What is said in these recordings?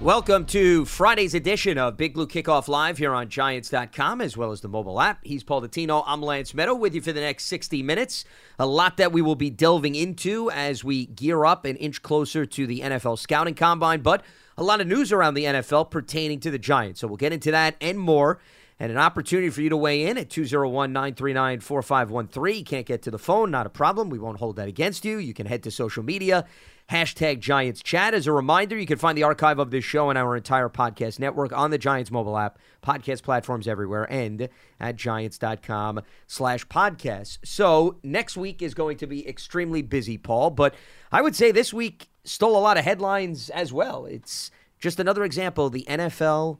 Welcome to Friday's edition of Big Blue Kickoff Live here on Giants.com as well as the mobile app. He's Paul Dottino. I'm Lance Medow with you for the next 60 minutes. A lot that we will be delving into as we gear up and inch closer to the NFL scouting combine, but a lot of news around the NFL pertaining to the Giants. So we'll get into that and more. And an opportunity for you to weigh in at 201 939 4513. Can't get to the phone, not a problem. We won't hold that against you. You can head to social media hashtag Giants Chat. As a reminder, you can find the archive of this show and our entire podcast network on the Giants mobile app, podcast platforms everywhere, and at giants.com slash podcasts. So next week is going to be extremely busy, Paul, but I would say this week stole a lot of headlines as well. It's just another example. The NFL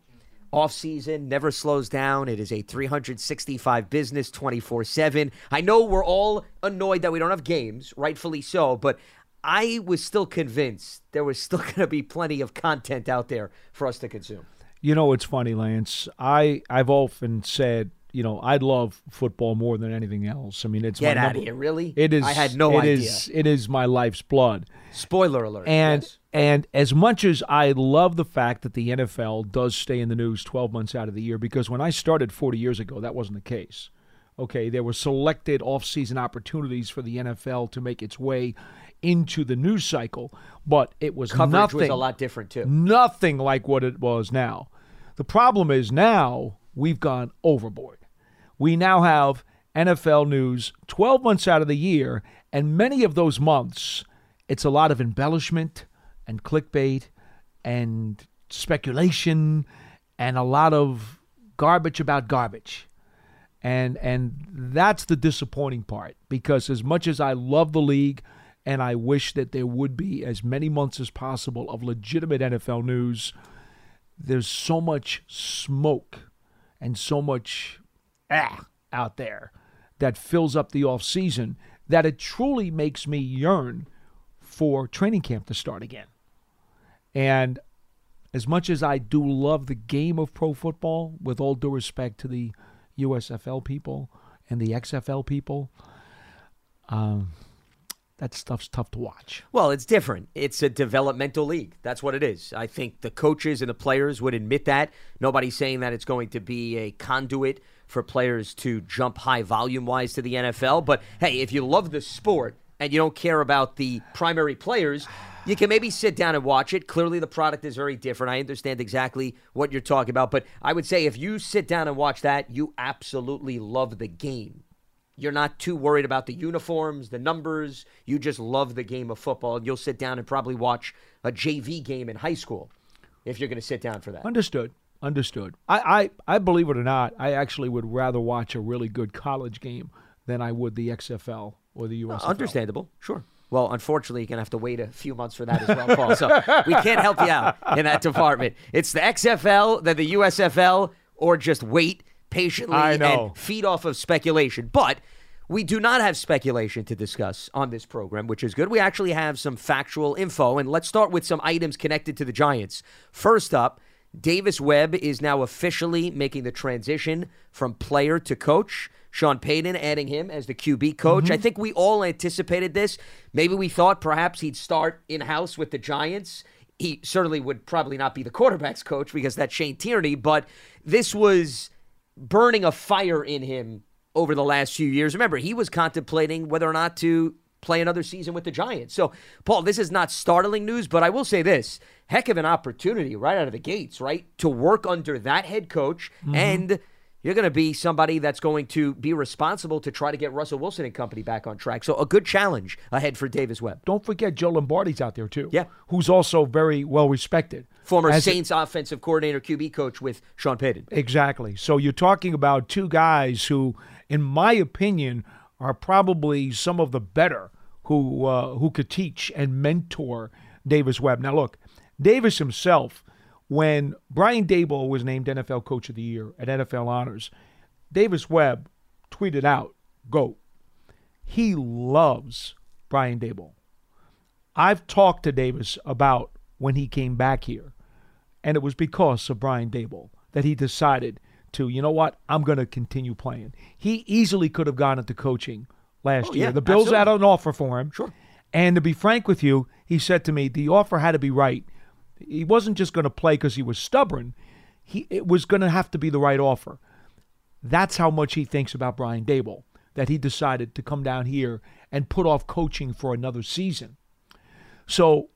offseason never slows down. It is a 365 business 24 7. I know we're all annoyed that we don't have games, rightfully so, but I was still convinced there was still going to be plenty of content out there for us to consume. You know, it's funny, Lance. I I've often said, you know, I love football more than anything else. I mean, it's Get my out number- of here, really? It is. I had no it idea. is- it is my life's blood. Spoiler alert. And yes. and as much as I love the fact that the NFL does stay in the news 12 months out of the year, because when I started 40 years ago, that wasn't the case. Okay, there were selected off-season opportunities for the NFL to make its way into the news cycle, but it was coverage nothing was a lot different too. nothing like what it was now. The problem is now we've gone overboard. We now have NFL news 12 months out of the year, and many of those months, it's a lot of embellishment and clickbait and speculation and a lot of garbage about garbage. And and that's the disappointing part because as much as I love the league and I wish that there would be as many months as possible of legitimate NFL news, there's so much smoke and so much ah out there that fills up the off season that it truly makes me yearn for training camp to start again. And as much as I do love the game of pro football, with all due respect to the USFL people and the XFL people, um, that stuff's tough to watch. Well, it's different. It's a developmental league. That's what it is. I think the coaches and the players would admit that. Nobody's saying that it's going to be a conduit for players to jump high volume wise to the NFL. But hey, if you love the sport and you don't care about the primary players, you can maybe sit down and watch it. Clearly, the product is very different. I understand exactly what you're talking about. But I would say if you sit down and watch that, you absolutely love the game. You're not too worried about the uniforms, the numbers. You just love the game of football. And you'll sit down and probably watch a JV game in high school if you're going to sit down for that. Understood. Understood. I, I, I believe it or not, I actually would rather watch a really good college game than I would the XFL or the USFL. Understandable. Sure. Well, unfortunately, you're going to have to wait a few months for that as well, Paul. So we can't help you out in that department. It's the XFL, then the USFL, or just wait patiently and feed off of speculation. But we do not have speculation to discuss on this program, which is good. We actually have some factual info, and let's start with some items connected to the Giants. First up, Davis Webb is now officially making the transition from player to coach. Sean Payton adding him as the QB coach. Mm-hmm. I think we all anticipated this. Maybe we thought perhaps he'd start in house with the Giants. He certainly would probably not be the quarterback's coach because that's Shea Tierney, but this was burning a fire in him over the last few years. Remember, he was contemplating whether or not to play another season with the Giants. So, Paul, this is not startling news, but I will say this heck of an opportunity right out of the gates, right? To work under that head coach mm-hmm. and you're going to be somebody that's going to be responsible to try to get Russell Wilson and company back on track. So, a good challenge ahead for Davis Webb. Don't forget Joe Lombardi's out there too. Yeah. Who's also very well respected. Former As Saints offensive coordinator, QB coach with Sean Payton. Exactly. So you're talking about two guys who, in my opinion, are probably some of the better who uh, who could teach and mentor Davis Webb. Now look, Davis himself, when Brian Daboll was named NFL Coach of the Year at NFL Honors, Davis Webb tweeted out, "Go." He loves Brian Daboll. I've talked to Davis about when he came back here, and it was because of Brian Daboll that he decided to, you know what, I'm going to continue playing. He easily could have gone into coaching last Oh, year. yeah, the Bills had an offer for him. Sure. And to be frank with you, he said to me, the offer had to be right. He wasn't just going to play because he was stubborn. He it was going to have to be the right offer. That's how much he thinks about Brian Daboll that he decided to come down here and put off coaching for another season. So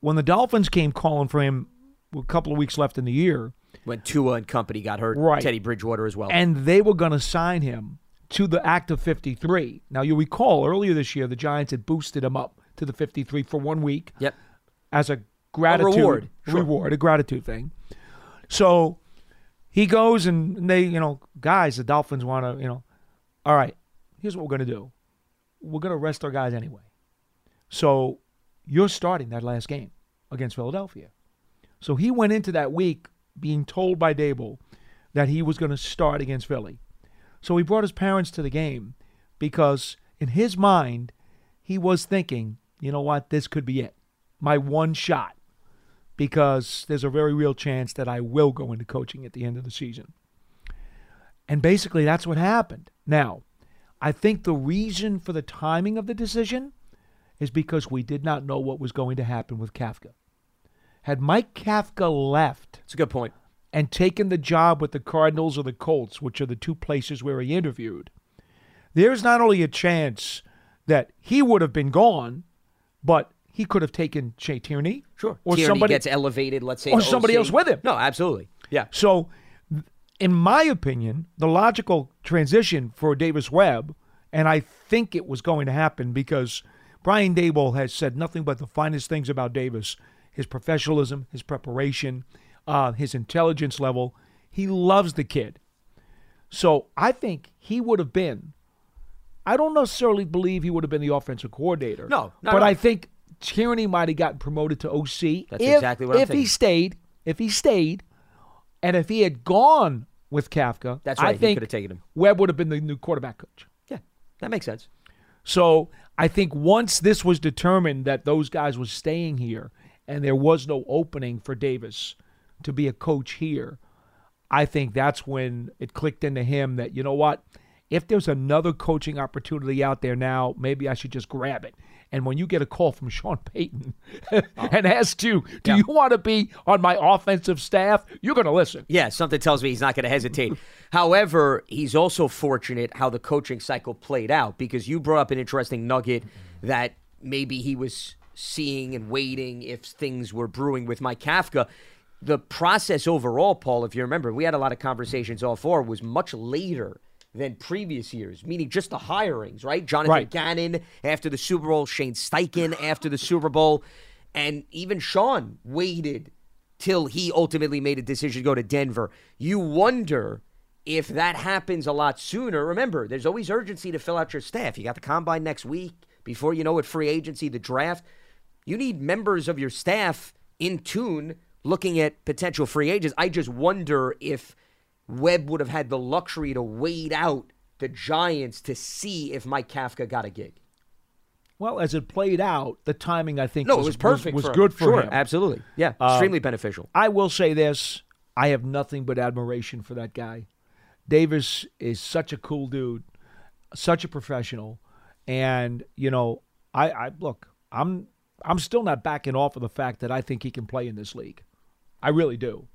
when the Dolphins came calling for him a couple of weeks left in the year, When Tua and company got hurt, Right. Teddy Bridgewater as well. and they were going to sign him to the active 53. Now, you recall earlier this year, the Giants had boosted him up to the 53 for one week yep. as a gratitude reward, a sure. reward, a gratitude thing. So he goes and they, you know, guys, the Dolphins want to, you know, all right, here's what we're going to do. We're going to rest our guys anyway. So you're starting that last game against Philadelphia. So he went into that week being told by Daboll that he was going to start against Philly. So he brought his parents to the game because in his mind, he was thinking, you know what, this could be it. My one shot. Because there's a very real chance that I will go into coaching at the end of the season. And basically, that's what happened. Now, I think the reason for the timing of the decision is because we did not know what was going to happen with Kafka. Had Mike Kafka left It's a good point. and taken the job with the Cardinals or the Colts, which are the two places where he interviewed, there's not only a chance that he would have been gone, but he could have taken Shea Tierney, Sure. or Tierney somebody gets elevated, let's say. or somebody else with him. No, absolutely. Yeah. So, in my opinion, the logical transition for Davis Webb, and I think it was going to happen because Brian Daboll has said nothing but the finest things about Davis his professionalism, his preparation, uh, his intelligence level. He loves the kid. So, I think he would have been. I don't necessarily believe he would have been the offensive coordinator. No, but. I think Tierney might have gotten promoted to OC. That's if, exactly what I'm if he stayed. If he stayed, and if he had gone with Kafka, That's I right, he think could have taken him. Webb would have been the new quarterback coach. Yeah. That makes sense. So I think once this was determined that those guys were staying here and there was no opening for Davis to be a coach here, I think that's when it clicked into him that, you know what? If there's another coaching opportunity out there now, maybe I should just grab it. And when you get a call from Sean Payton uh-huh. and ask you, do Yeah. you want to be on my offensive staff? You're going to listen. Yeah, something tells me he's not going to hesitate. However, he's also fortunate how the coaching cycle played out because you brought up an interesting nugget that maybe he was seeing and waiting if things were brewing with Mike Kafka. The process overall, Paul, if you remember, we had a lot of conversations all four, was much later than previous years, meaning just the hirings, right? Jonathan Right. Gannon after the Super Bowl, Shane Steichen after the Super Bowl, and even Sean waited till he ultimately made a decision to go to Denver. You wonder if that happens a lot sooner. Remember, there's always urgency to fill out your staff. You got the combine next week. Before you know it, free agency, the draft. You need members of your staff in tune looking at potential free agents. I just wonder if Webb would have had the luxury to wait out the Giants to see if Mike Kafka got a gig. Well, as it played out, the timing I think No, was, it was perfect. was, for him. good for sure, him. Absolutely. Yeah. Um, extremely beneficial. I will say this. I have nothing but admiration for that guy. Davis is such a cool dude, such a professional, and you know, I, I look, I'm I'm still not backing off of the fact that I think he can play in this league. I really do.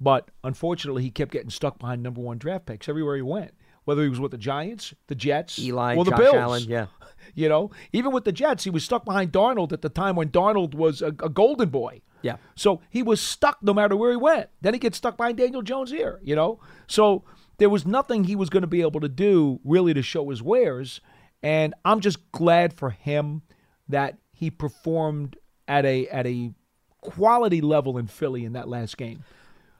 But unfortunately, he kept getting stuck behind number one draft picks everywhere he went. Whether he was with the Giants, the Jets, Eli, or the Josh Bills. Allen, yeah. You know, even with the Jets, he was stuck behind Darnold at the time when Darnold was a, a golden boy. Yeah. So he was stuck no matter where he went. Then he gets stuck behind Daniel Jones here, you know? So there was nothing he was going to be able to do really to show his wares. And I'm just glad for him that he performed at a at a quality level in Philly in that last game.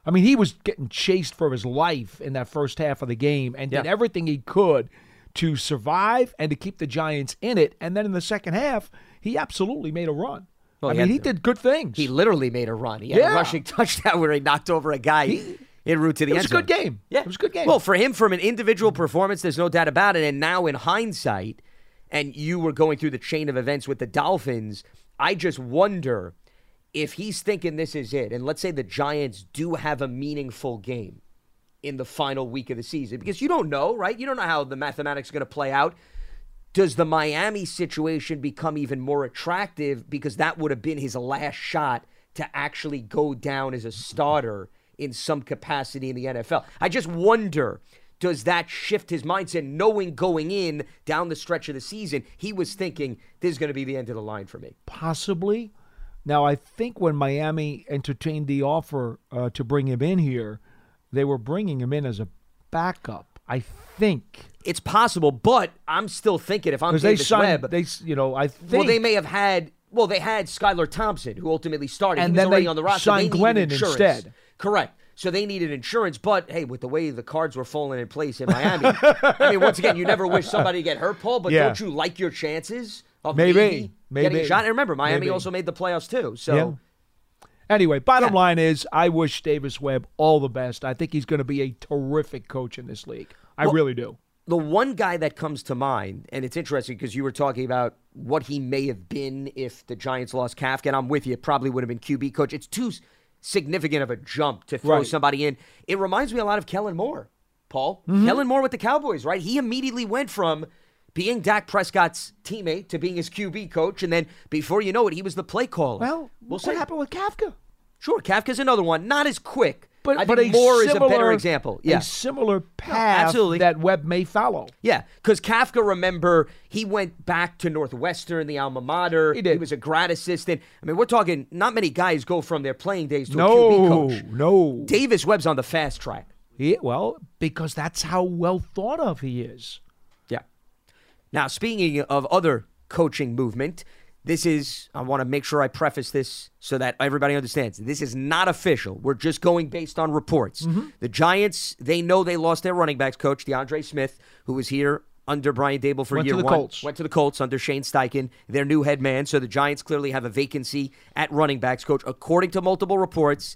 I mean, he was getting chased for his life in that first half of the game and did everything he could to survive and to keep the Giants in it. And then in the second half, he absolutely made a run. Well, I he mean, he to. did good things. He literally made a run. He had Yeah. a rushing touchdown where he knocked over a guy en route to the end. it was a good game. Yeah, It was a good game. Well, for him, from an individual performance, there's no doubt about it. And now, in hindsight, and you were going through the chain of events with the Dolphins, I just wonder if he's thinking this is it. And let's say the Giants do have a meaningful game in the final week of the season, because you don't know, right? You don't know how the mathematics are going to play out. Does the Miami situation become even more attractive because that would have been his last shot to actually go down as a starter in some capacity in the NFL? I just wonder does that shift his mindset knowing going in down the stretch of the season he was thinking this is going to be the end of the line for me. Possibly. Now, I think when Miami entertained the offer uh, to bring him in here, they were bringing him in as a backup. I think It's possible, but I'm still thinking if I'm because they signed. Webb, They, you know, I think. well, they may have had. Well, they had Skylar Thompson, who ultimately started. And then already they on the roster. signed Glennon insurance. instead. Correct. So they needed insurance, but hey, with the way the cards were falling in place in Miami, I mean, once again, you never wish somebody to get hurt, Paul. But Yeah. don't you like your chances of Maybe. maybe, getting a shot? And remember, Miami Maybe. also made the playoffs too. So Yeah. Anyway, bottom Yeah. line is, I wish Davis Webb all the best. I think he's going to be a terrific coach in this league. I Well- really do. the one guy that comes to mind, and it's interesting because you were talking about what he may have been if the Giants lost Kafka, and I'm with you, it probably would have been QB coach. It's too s- significant of a jump to throw Right. somebody in. It reminds me a lot of Kellen Moore, Paul. Mm-hmm. Kellen Moore with the Cowboys, right? He immediately went from being Dak Prescott's teammate to being his QB coach, and then before you know it, he was the play caller. Well, we'll what see. happened with Kafka? Sure, Kafka's another one, not as quick, But I but think a Moore is a better example. Yeah, a similar path absolutely. that Webb may follow. Yeah, because Kafka, remember, he went back to Northwestern, the alma mater. He did. He was a grad assistant. I mean, we're talking, not many guys go from their playing days to a No, QB coach. no. Davis Webb's on the fast track. He, well, because that's how well thought of he is. Yeah. Now, speaking of other coaching movement, this is, I want to make sure I preface this so that everybody understands. This is not official. We're just going based on reports. Mm-hmm. The Giants, they know they lost their running backs coach, DeAndre Smith, who was here under Brian Daboll for Went year to the one. Colts. Went to the Colts under Shane Steichen, their new head man. So the Giants clearly have a vacancy at running backs coach. According to multiple reports,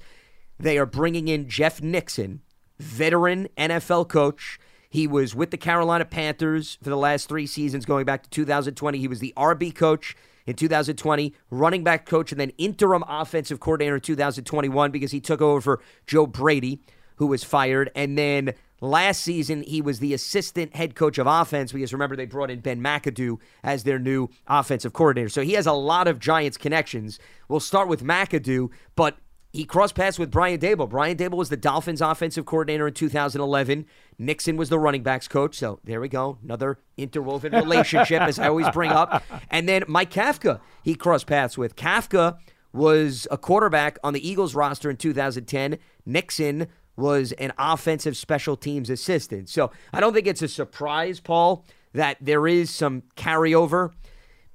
they are bringing in Jeff Nixon, veteran NFL coach. He was with the Carolina Panthers for the last three seasons, going back to 2020. He was the RB coach in 2020, running back coach, and then interim offensive coordinator in 2021 because he took over for Joe Brady, who was fired. And then last season, he was the assistant head coach of offense because remember, they brought in Ben McAdoo as their new offensive coordinator. So he has a lot of Giants connections. We'll start with McAdoo, but he crossed paths with Brian Daboll. Brian Daboll was the Dolphins offensive coordinator in 2011. Nixon was the running backs coach. So there we go. Another interwoven relationship, as I always bring up. And then Mike Kafka, he crossed paths with. Kafka was a quarterback on the Eagles roster in 2010. Nixon was an offensive special teams assistant. So I don't think it's a surprise, Paul, that there is some carryover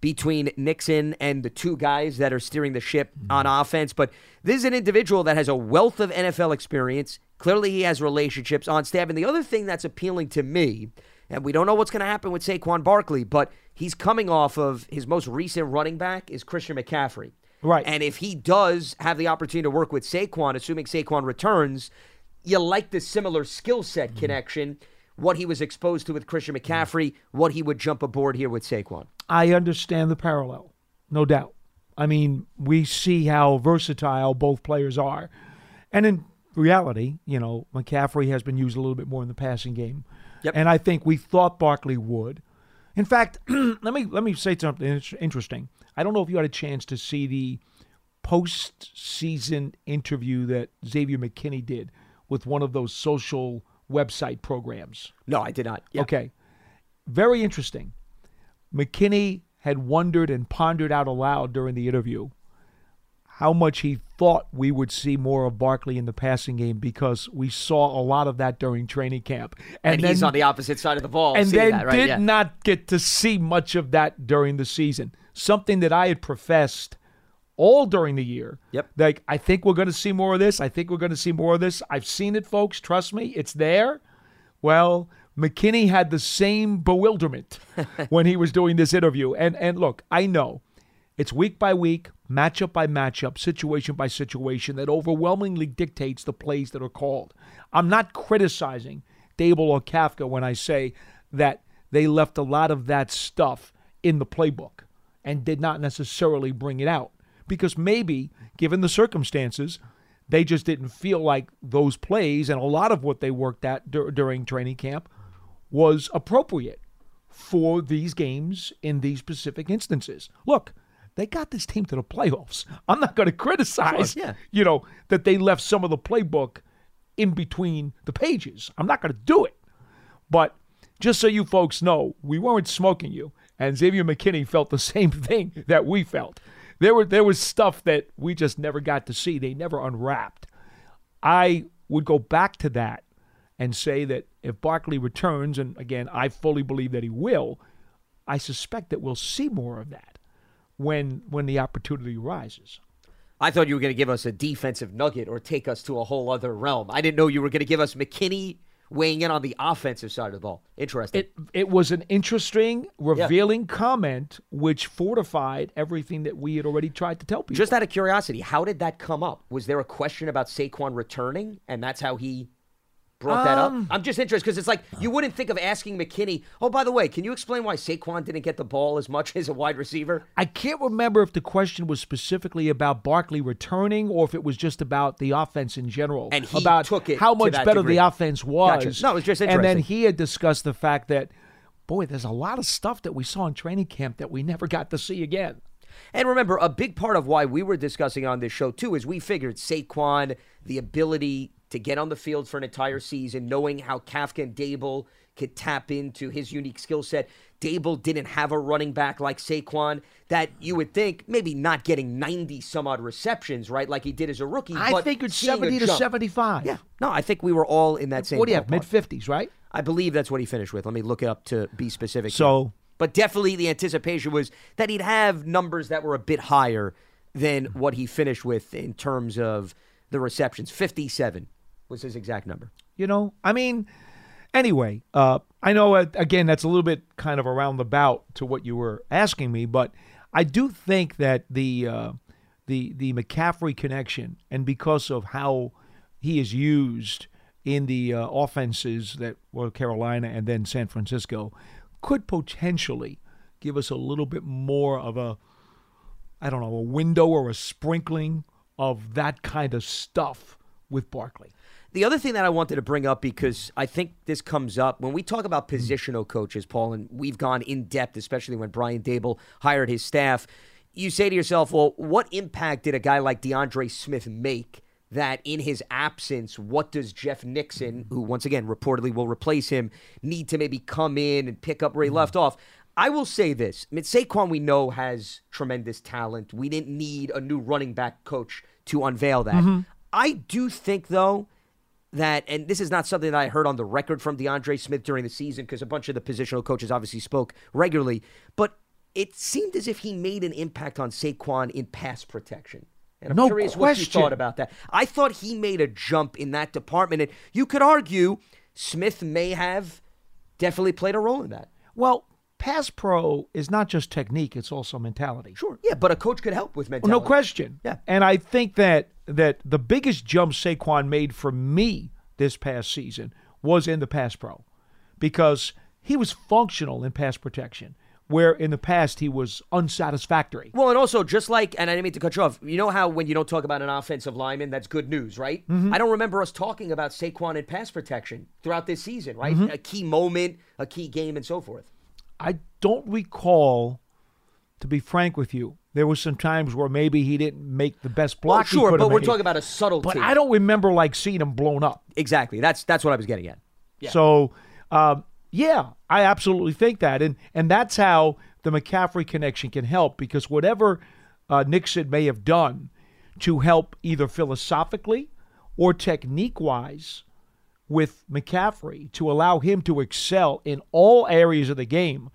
between Nixon and the two guys that are steering the ship mm-hmm. on offense. But this is an individual that has a wealth of NFL experience. Clearly, he has relationships on staff. And the other thing that's appealing to me, and we don't know what's going to happen with Saquon Barkley, but he's coming off of his most recent running back is Christian McCaffrey. Right. And if he does have the opportunity to work with Saquon, assuming Saquon returns, you like the similar skill set mm-hmm. connection. What he was exposed to with Christian mm. McCaffrey, what he would jump aboard here with Saquon. I understand the parallel, no doubt. I mean, we see how versatile both players are. And in reality, you know, McCaffrey has been used a little bit more in the passing game. Yep. And I think we thought Barkley would. In fact, let me let me say something interesting. I don't know if you had a chance to see the post-season interview that Xavier McKinney did with one of those social website programs. No, I did not. Yeah. Okay. Very interesting. McKinney had wondered and pondered out aloud during the interview how much he thought we would see more of Barkley in the passing game because we saw a lot of that during training camp. And, he's on the opposite side of the ball. and then that, right? did Yeah. not get to see much of that during the season. Something that I had professed all during the year. Yep. Like I think we're going to see more of this. I think we're going to see more of this. I've seen it, folks. Trust me, it's there. Well, McKinney had the same bewilderment when he was doing this interview. And and look, I know it's week by week, matchup by matchup, situation by situation that overwhelmingly dictates the plays that are called. I'm not criticizing Daboll or Kafka when I say that they left a lot of that stuff in the playbook and did not necessarily bring it out because maybe, given the circumstances, they just didn't feel like those plays and a lot of what they worked at dur- during training camp was appropriate for these games in these specific instances. Look, they got this team to the playoffs. I'm not going to criticize, Sure, yeah. you know, that they left some of the playbook in between the pages. I'm not going to do it. But just so you folks know, we weren't smoking you, and Xavier McKinney felt the same thing that we felt. There were there was stuff that we just never got to see. They never unwrapped. I would go back to that and say that if Barkley returns, and again, I fully believe that he will, I suspect that we'll see more of that when when the opportunity arises. I thought you were going to give us a defensive nugget or take us to a whole other realm. I didn't know you were going to give us McKinney weighing in on the offensive side of the ball. Interesting. It it was an interesting, revealing comment which fortified everything that we had already tried to tell people. Just out of curiosity, how did that come up? Was there a question about Saquon returning, and that's how he brought that up? Um, I'm just interested because it's like you wouldn't think of asking McKinney. Oh, by the way, can you explain why Saquon didn't get the ball as much as a wide receiver? I can't remember if the question was specifically about Barkley returning or if it was just about the offense in general. And he about took it how much better degree. the offense was. Gotcha. No, it was just And then he had discussed the fact that, boy, there's a lot of stuff that we saw in training camp that we never got to see again. And remember, a big part of why we were discussing on this show too is we figured Saquon, the ability to get on the field for an entire season, knowing how Kafka and Daboll could tap into his unique skill set. Daboll didn't have a running back like Saquon that you would think maybe not getting 90 some odd receptions, right, like he did as a rookie. I but figured seeing 70 to jump. 75. Yeah. No, I think we were all in that same What do you have, mid 50s, right? I believe that's what he finished with. Let me look it up to be specific. here. So- but definitely the anticipation was that he'd have numbers that were a bit higher than what he finished with in terms of the receptions. 57 was his exact number. You know, I mean, anyway, uh, I know, uh, again, that's a little bit kind of around the bout to what you were asking me, but I do think that the, uh, the, the McCaffrey connection, and because of how he is used in the uh, offenses that were Carolina and then San Francisco, could potentially give us a little bit more of a, I don't know, a window or a sprinkling of that kind of stuff with Barkley. The other thing that I wanted to bring up because I think this comes up when we talk about hmm. positional coaches, Paul, and we've gone in depth, especially when Brian Daboll hired his staff. You say to yourself, well, what impact did a guy like DeAndre Smith make that in his absence, what does Jeff Nixon, who once again reportedly will replace him, need to maybe come in and pick up where he hmm. left off? I will say this. I mean, Saquon, we know, has tremendous talent. We didn't need a new running back coach to unveil that. Mm-hmm. I do think, though, that, and this is not something that I heard on the record from DeAndre Smith during the season because a bunch of the positional coaches obviously spoke regularly, but it seemed as if he made an impact on Saquon in pass protection. And I'm No curious what you thought about that. I thought he made a jump in that department, and you could argue Smith may have definitely played a role in that. Well, pass pro is not just technique; it's also mentality. Sure, yeah, but a coach could help with Well, mentality. no question. Yeah. And I think that that the biggest jump Saquon made for me this past season was in the pass pro, because he was functional in pass protection. where in the past he was unsatisfactory. Well, and also just like, and I didn't mean to cut you off. You know how when you don't talk about an offensive lineman, that's good news, right? Mm-hmm. I don't remember us talking about Saquon and pass protection throughout this season, right? Mm-hmm. A key moment, a key game, and so forth. I don't recall, to be frank with you, there was some times where maybe he didn't make the best block. he sure, could have but we're made. talking about a subtlety. But I don't remember like seeing him blown up. exactly. That's that's what I was getting at. Yeah. So, um, yeah, I absolutely think that, and and that's how the McCaffrey connection can help because whatever uh, Nixon may have done to help either philosophically or technique wise with McCaffrey to allow him to excel in all areas of the game,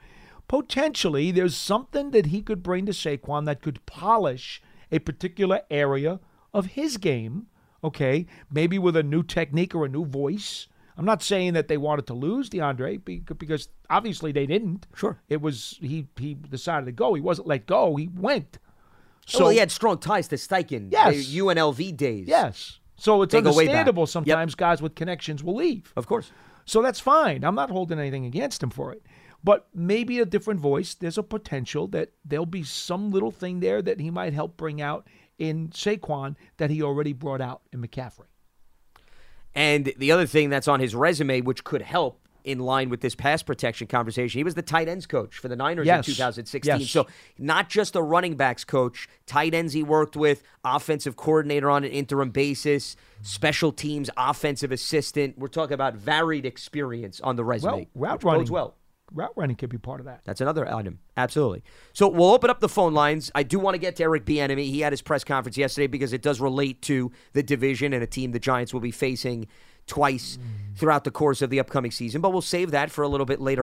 potentially there's something that he could bring to Saquon that could polish a particular area of his game. Okay, maybe with a new technique or a new voice. I'm not saying that they wanted to lose DeAndre because obviously they didn't. Sure. it was he he decided to go. He wasn't let go. He went. So well, he had strong ties to Steichen. Yes. the UNLV days. yes, so it's They go way back. understandable. Yep. Sometimes guys with connections will leave. of course. So that's fine. I'm not holding anything against him for it. But maybe a different voice, there's a potential that there'll be some little thing there that he might help bring out in Saquon that he already brought out in McCaffrey. And the other thing that's on his resume, which could help in line with this pass protection conversation, he was the tight ends coach for the Niners Yes. in 2016. Yes. So not just a running backs coach, tight ends he worked with, offensive coordinator on an interim basis, special teams offensive assistant. We're talking about varied experience on the resume. Well, route running. well. Route running could be part of that. That's another item. Absolutely. So we'll open up the phone lines. I do want to get to Eric Bieniemy. He had his press conference yesterday because it does relate to the division and a team the Giants will be facing twice throughout the course of the upcoming season. But we'll save that for a little bit later.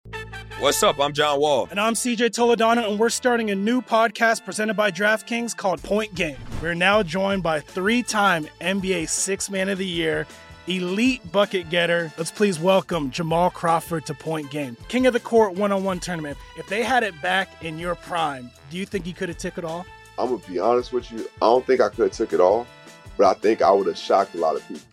What's up? I'm John Wall. And I'm CJ Toledano, and we're starting a new podcast presented by DraftKings called Point Game. We're now joined by three time NBA Six Man of the Year, elite bucket getter. Let's please welcome Jamal Crawford to Point Game. King of the Court one on one tournament. If they had it back in your prime, do you think you could have took it all? I'm gonna be honest with you. I don't think I could have took it all, but I think I would have shocked a lot of people.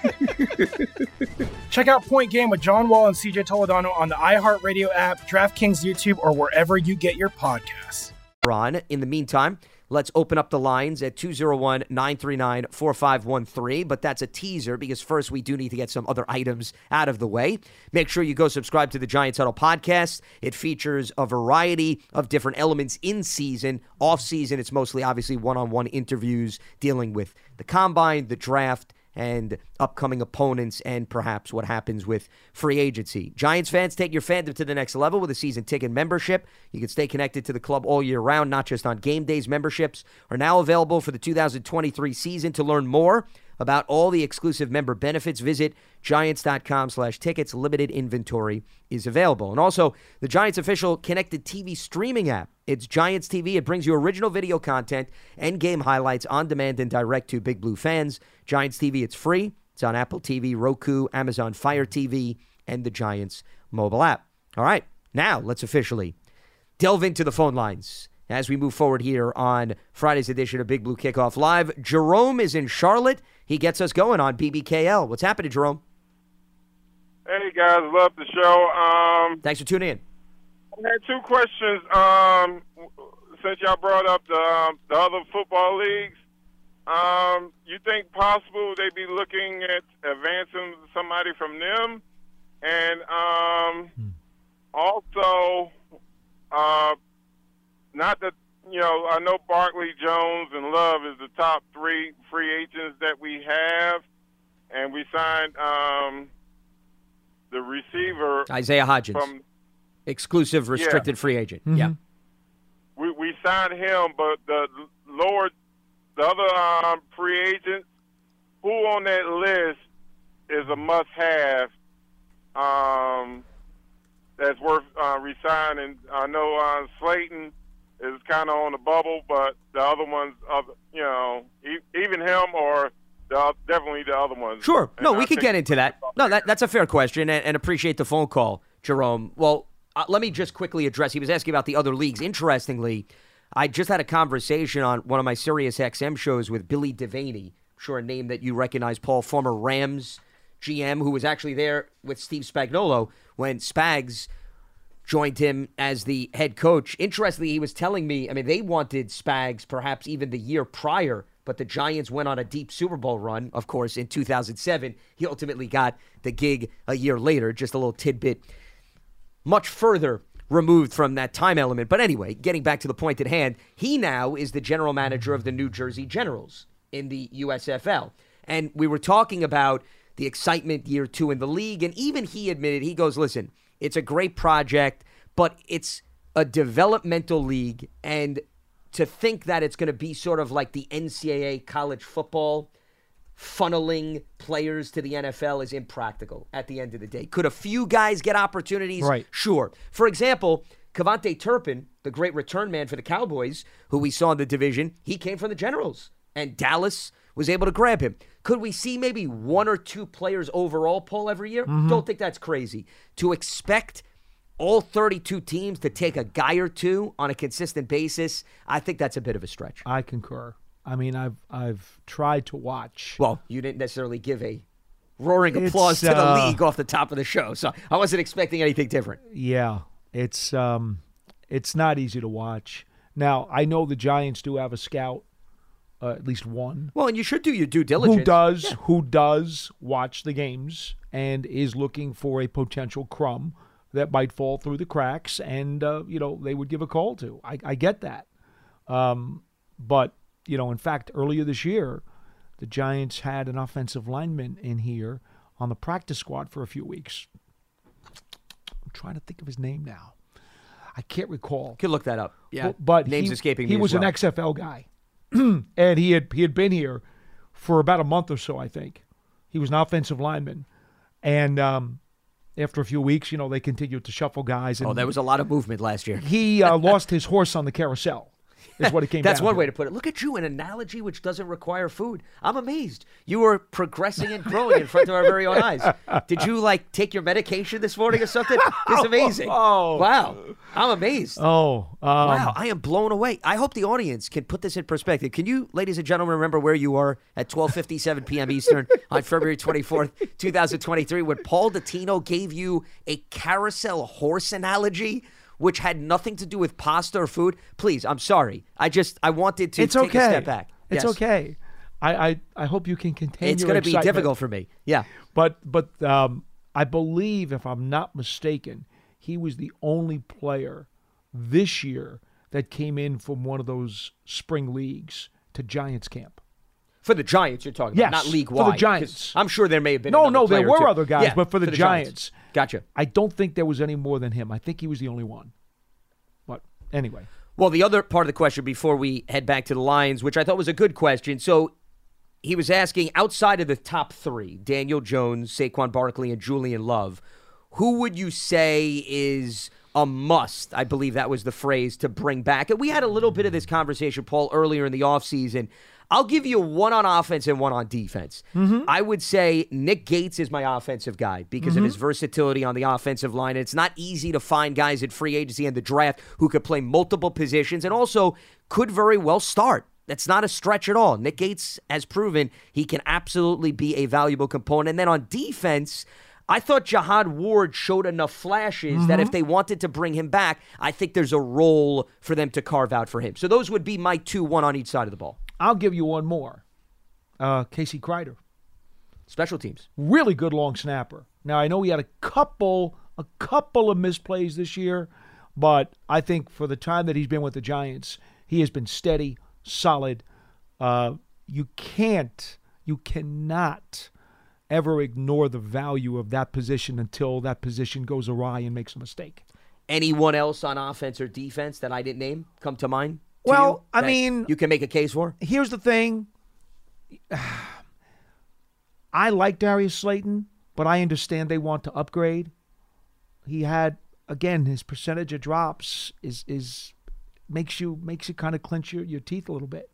Check out Point Game with John Wall and CJ Toledano on the iHeartRadio app, DraftKings YouTube, or wherever you get your podcasts. Ron, In the meantime, let's open up the lines at 201 939 4513. But that's a teaser because first we do need to get some other items out of the way. Make sure you go subscribe to the Giants Huddle podcast. It features a variety of different elements in season. Off season, it's mostly obviously one on one interviews dealing with the combine, the draft and upcoming opponents and perhaps what happens with free agency. Giants fans, take your fandom to the next level with a season ticket membership. You can stay connected to the club all year round, not just on game days. Memberships are now available for the 2023 season. To learn more about all the exclusive member benefits, visit giants.com slash tickets. Limited inventory is available. And also, the Giants official connected TV streaming app. It's Giants TV. It brings you original video content and game highlights on demand and direct to Big Blue fans. Giants TV, it's free. It's on Apple TV, Roku, Amazon Fire TV, and the Giants mobile app. All right, now let's officially delve into the phone lines as we move forward here on Friday's edition of Big Blue Kickoff Live. Jerome is in Charlotte. He gets us going on BBKL. What's happening, Jerome? Hey guys, love the show. Um, Thanks for tuning in. I had two questions. Um, since y'all brought up the um, the other football leagues, um, you think possible they'd be looking at advancing somebody from them, and um, also, uh, not that you know, I know Barkley, Jones, and Love is the top three free agents that we have, and we signed um, the receiver Isaiah Hodgins, from exclusive restricted free agent. Mm-hmm. Yeah. we we signed him, but the lower the other um, free agents, who on that list is a must-have um, that's worth uh, resigning. I know uh, Slayton is kind of on the bubble, but the other ones, other, you know, e- even him or the, definitely the other ones. Sure. And No, I we could get into that. No, that, that's a fair question, and, and appreciate the phone call, Jerome. Well, uh, let me just quickly address. He was asking about the other leagues. Interestingly, I just had a conversation on one of my Sirius XM shows with Billy Devaney. Sure, a name that you recognize, Paul, former Rams GM, who was actually there with Steve Spagnuolo when Spags joined him as the head coach. Interestingly, he was telling me, I mean, they wanted Spags perhaps even the year prior, but the Giants went on a deep Super Bowl run, of course, in 2007. He ultimately got the gig a year later, just a little tidbit much further removed from that time element. But anyway, getting back to the point at hand, he now is the general manager of the New Jersey Generals in the USFL. And we were talking about the excitement year two in the league. And even he admitted, he goes, listen, it's a great project, but it's a developmental league. And to think that it's going to be sort of like the NCAA college football, funneling players to the NFL is impractical at the end of the day. Could a few guys get opportunities? Right. Sure. For example, KaVontae Turpin, the great return man for the Cowboys, who we saw in the division, he came from the Generals, and Dallas was able to grab him. Could we see maybe one or two players overall, Paul, every year? Mhm. Don't think that's crazy. To expect all 32 teams to take a guy or two on a consistent basis, I think that's a bit of a stretch. I concur. I mean, I've I've tried to watch. Well, you didn't necessarily give a roaring applause to the uh, league off the top of the show, so I wasn't expecting anything different. Yeah, it's um, it's not easy to watch. Now I know the Giants do have a scout, uh, at least one. Well, and you should do your due diligence. Who does who does watch the games and is looking for a potential crumb that might fall through the cracks, and uh, you know they would give a call to. I, I get that, um, but you know, in fact, earlier this year, the Giants had an offensive lineman in here on the practice squad for a few weeks. I'm trying to think of his name now. I can't recall. Could look that up. Yeah, But, but names he, escaping He me. as was well. an XFL guy, and he had he had been here for about a month or so. I think he was an offensive lineman, and um, after a few weeks, you know, they continued to shuffle guys. And Oh, there was a lot of movement last year. he uh, lost his horse on the carousel. Is what it came. That's one to. way to put it. Look at you, an analogy which doesn't require food. I'm amazed. You are progressing and growing in front of our very own eyes. Did you like take your medication this morning or something? It's amazing. Oh. Wow. I'm amazed. Oh, um, wow, I am blown away. I hope the audience can put this in perspective. Can you, ladies and gentlemen, remember where you are at 12:57 p.m. Eastern on February 24th, 2023, when Paul Dottino gave you a carousel horse analogy, which had nothing to do with pasta or food? Please, I'm sorry. I just I wanted to It's take okay. a step back. It's Yes. okay. I, I I hope you can contain. It's going to be difficult for me. Yeah. But but um, I believe, if I'm not mistaken, he was the only player this year that came in from one of those spring leagues to Giants camp. For the Giants, you're talking Yes, about, not league wide. for the Giants. I'm sure there may have been. No, no, there were other guys, Yeah, but for the, Giants, Gotcha. I don't think there was any more than him. I think he was the only one. But anyway, Well, the other part of the question before we head back to the Lions, which I thought was a good question. So he was asking outside of the top three Daniel Jones, Saquon Barkley, and Julian Love, who would you say is a must? I believe that was the phrase to bring back. And we had a little bit of this conversation, Paul, earlier in the offseason. I'll give you one on offense and one on defense. Mm-hmm. I would say Nick Gates is my offensive guy because of mm-hmm. his versatility on the offensive line. It's not easy to find guys at free agency and the draft who could play multiple positions and also could very well start. That's not a stretch at all. Nick Gates has proven he can absolutely be a valuable component. And then on defense, I thought Jihad Ward showed enough flashes that mm-hmm. if they wanted to bring him back, I think there's a role for them to carve out for him. So those would be my two, one on each side of the ball. I'll give you one more. Uh, Casey Kreider, Special teams. really good long snapper. Now I know he had a couple, a couple of misplays this year, but I think for the time that he's been with the Giants, he has been steady, solid. Uh, you can't, you cannot ever ignore the value of that position until that position goes awry and makes a mistake. Anyone else on offense or defense that I didn't name come to mind? Well, I mean- you can make a case for. Here's the thing. I like Darius Slayton, but I understand they want to upgrade. He had again his percentage of drops is is makes you makes you kind of clench your, your teeth a little bit.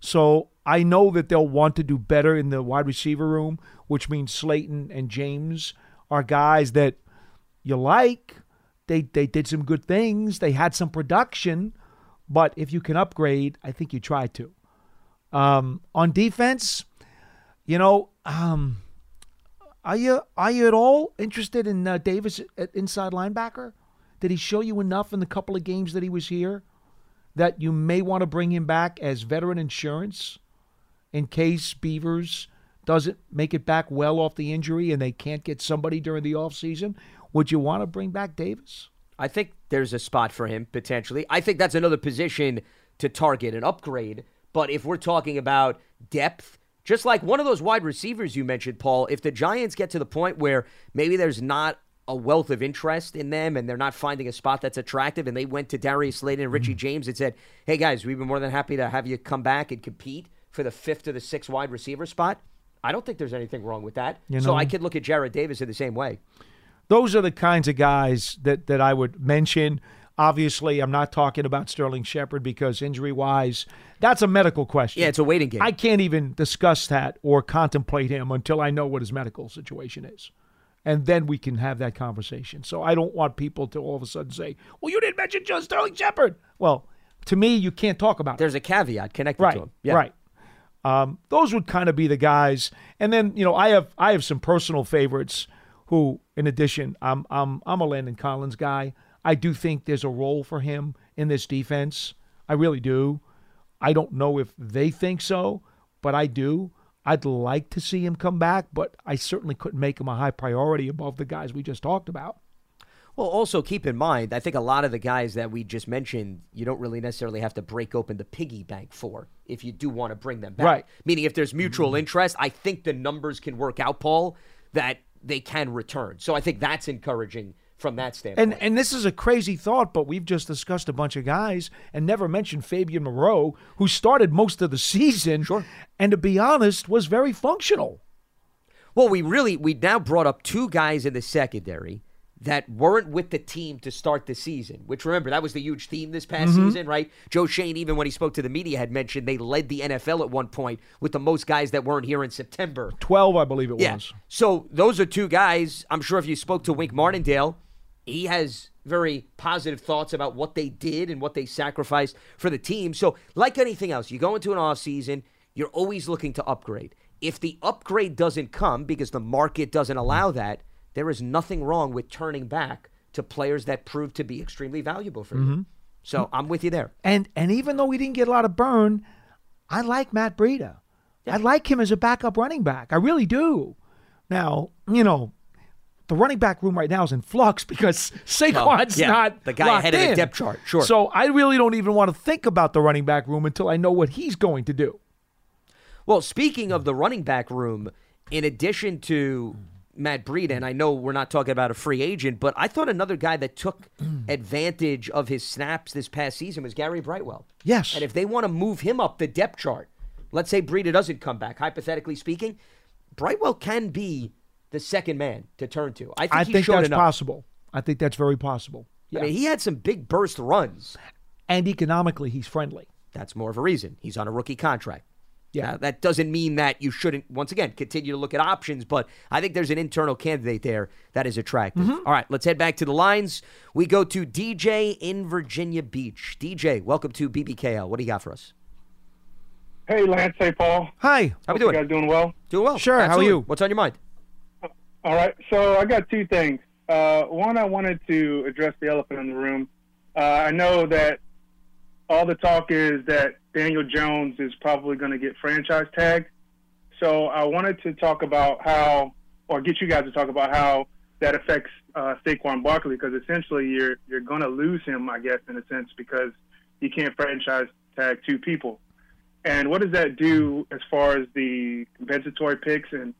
So I know that they'll want to do better in the wide receiver room, which means Slayton and James are guys that you like. They they did some good things. They had some production, but if you can upgrade, I think you try to. Um, on defense, you know, um, are you are you at all interested in uh, Davis at inside linebacker? Did he show you enough in the couple of games that he was here that you may want to bring him back as veteran insurance in case Beavers doesn't make it back well off the injury and they can't get somebody during the offseason? Would you want to bring back Davis? I think there's a spot for him potentially. I think that's another position to target an upgrade. But if we're talking about depth, just like one of those wide receivers you mentioned, Paul, if the Giants get to the point where maybe there's not a wealth of interest in them and they're not finding a spot that's attractive and they went to Darius Slayton and Richie mm. James and said, hey guys, we've been more than happy to have you come back and compete for the fifth or the sixth wide receiver spot. I don't think there's anything wrong with that. You so I could look at Jarrad Davis in the same way. Those are the kinds of guys that, that I would mention. Obviously, I'm not talking about Sterling Shepard because injury wise, that's a medical question. Yeah, it's a waiting game. I can't even discuss that or contemplate him until I know what his medical situation is. And then we can have that conversation. So I don't want people to all of a sudden say, well, you didn't mention just Sterling Shepard. Well, to me, you can't talk about it. There's a caveat connected right, to him. Yeah. Right. Um, those would kind of be the guys. And then, you know, I have I have some personal favorites who, in addition, I'm I'm I'm a Landon Collins guy. I do think there's a role for him in this defense. I really do. I don't know if they think so, but I do. I'd like to see him come back, but I certainly couldn't make him a high priority above the guys we just talked about. Well, also keep in mind, I think a lot of the guys that we just mentioned, you don't really necessarily have to break open the piggy bank for if you do want to bring them back. Right. Meaning, if there's mutual mm-hmm. interest, I think the numbers can work out, Paul, that they can return. So I think that's encouraging from that standpoint. And and this is a crazy thought, but we've just discussed a bunch of guys and never mentioned Fabian Moreau, who started most of the season. Sure. And to be honest, was very functional. Well, we really we now brought up two guys in the secondary that weren't with the team to start the season. Which remember that was the huge theme this past Mhm. season, right? Joe Schoen, even when he spoke to the media, had mentioned they led the NFL at one point with the most guys that weren't here in September. Twelve, I believe it Yeah. was. So those are two guys. I'm sure if you spoke to Wink Martindale, he has very positive thoughts about what they did and what they sacrificed for the team. So, like anything else, you go into an offseason, you're always looking to upgrade. If the upgrade doesn't come because the market doesn't allow that, there is nothing wrong with turning back to players that prove to be extremely valuable for you. Mhm. So, I'm with you there. And and even though we didn't get a lot of burn, I like Matt Breida. I like him as a backup running back. I really do. Now, you know, the running back room right now is in flux because Saquon's yeah, not the guy ahead of the depth chart, sure. So I really don't even want to think about the running back room until I know what he's going to do. Well, speaking of the running back room, in addition to Matt Breida, and I know we're not talking about a free agent, but I thought another guy that took mm. advantage of his snaps this past season was Gary Brightwell. Yes. And if they want to move him up the depth chart, let's say Breida doesn't come back, hypothetically speaking, Brightwell can be the second man to turn to. I think, I think that's enough. possible. I think that's very possible. I mean, he had some big burst runs. And economically, he's friendly. That's more of a reason. He's on a rookie contract. Yeah. Now, that doesn't mean that you shouldn't, once again, continue to look at options, but I think there's an internal candidate there that is attractive. Mm-hmm. All right, let's head back to the lines. We go to DJ in Virginia Beach. DJ, welcome to BBKL. What do you got for us? Hey, Lance. Hey, Paul. Hi. How we Hope doing? You guys doing well? Doing well. Sure, how are you? What's on your mind? All right. So I got two things. Uh, one, I wanted to address the elephant in the room. Uh, I know that all the talk is that Daniel Jones is probably going to get franchise tagged. So I wanted to talk about how, or get you guys to talk about how that affects uh, Saquon Barkley, because essentially you're you're going to lose him, I guess, in a sense, because you can't franchise tag two people. And what does that do as far as the compensatory picks? And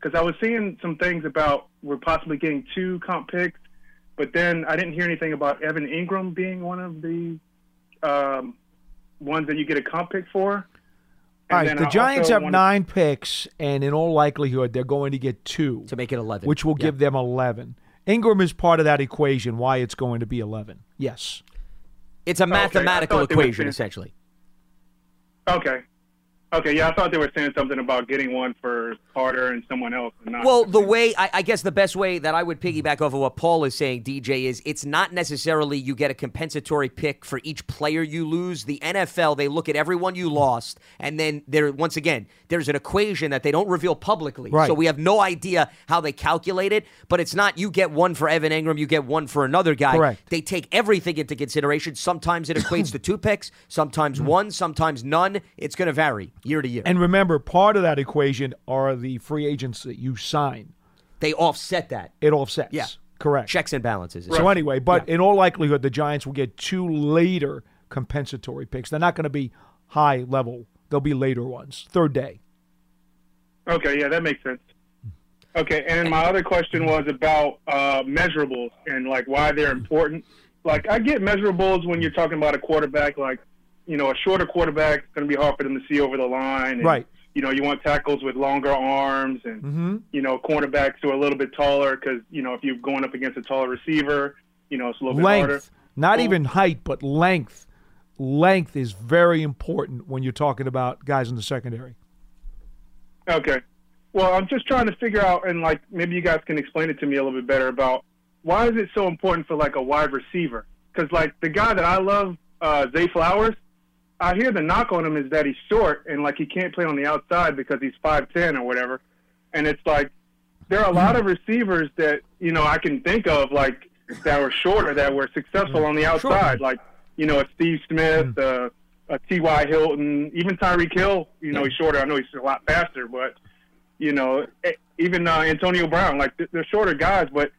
because I was seeing some things about we're possibly getting two comp picks, but then I didn't hear anything about Evan Engram being one of the um, ones that you get a comp pick for. All right, the I Giants also have wanted- nine picks, and in all likelihood, they're going to get two to make it eleven, which will Yeah. give them eleven. Engram is part of that equation. Why it's going to be eleven? Yes. It's a mathematical thought they were equation, essentially. Okay. Okay, yeah, I thought they were saying something about getting one for Carter and someone else. And not Well, the way I, I guess the best way that I would piggyback off of what Paul is saying, DJ, is it's not necessarily you get a compensatory pick for each player you lose. The NFL they look at everyone you lost, and then there once again there's an equation that they don't reveal publicly, Right. so we have no idea how they calculate it. But it's not you get one for Evan Engram, you get one for another guy. Correct. They take everything into consideration. Sometimes it equates to two picks, sometimes one, sometimes none. It's going to vary year to year. And remember, part of that equation are the free agents that you sign. they offset that. It offsets. Yeah. Correct. Checks and balances. So anyway, but in all likelihood, the Giants will get two later compensatory picks. They're not going to be high level. They'll be later ones. Third day. Okay, yeah, that makes sense. Okay, and my other question was about uh, measurables and like why they're important. Like I get measurables when you're talking about a quarterback, like you know, a shorter quarterback is going to be hard for them to see over the line. And, Right. You know, you want tackles with longer arms, and Mm-hmm. you know, cornerbacks who are a little bit taller because you know if you're going up against a taller receiver, you know, it's a little bit harder. Length. Not even height, but length. Length is very important when you're talking about guys in the secondary. Okay. Well, I'm just trying to figure out, and like maybe you guys can explain it to me a little bit better about why is it so important for like a wide receiver? Because like the guy that I love, uh, Zay Flowers, I hear the knock on him is that he's short and like he can't play on the outside because he's five ten or whatever. And it's like there are a lot of receivers that you know I can think of like that were shorter that were successful on the outside, like you know a Steve Smith, uh, a T.Y. Hilton, even Tyreek Hill. You know he's shorter. I know he's a lot faster, but you know even uh, Antonio Brown. Like they're shorter guys, but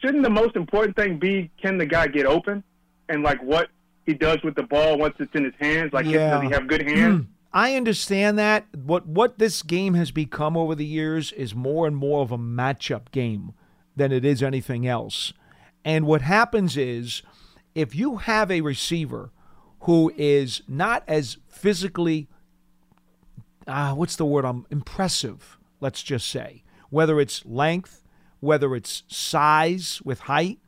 shouldn't the most important thing be can the guy get open and like what he does with the ball once it's in his hands? Like does he have good hands? I understand that. What what this game has become over the years is more and more of a matchup game than it is anything else. And what happens is if you have a receiver who is not as physically ah, what's the word? I'm impressive, let's just say. Whether it's length, whether it's size with height,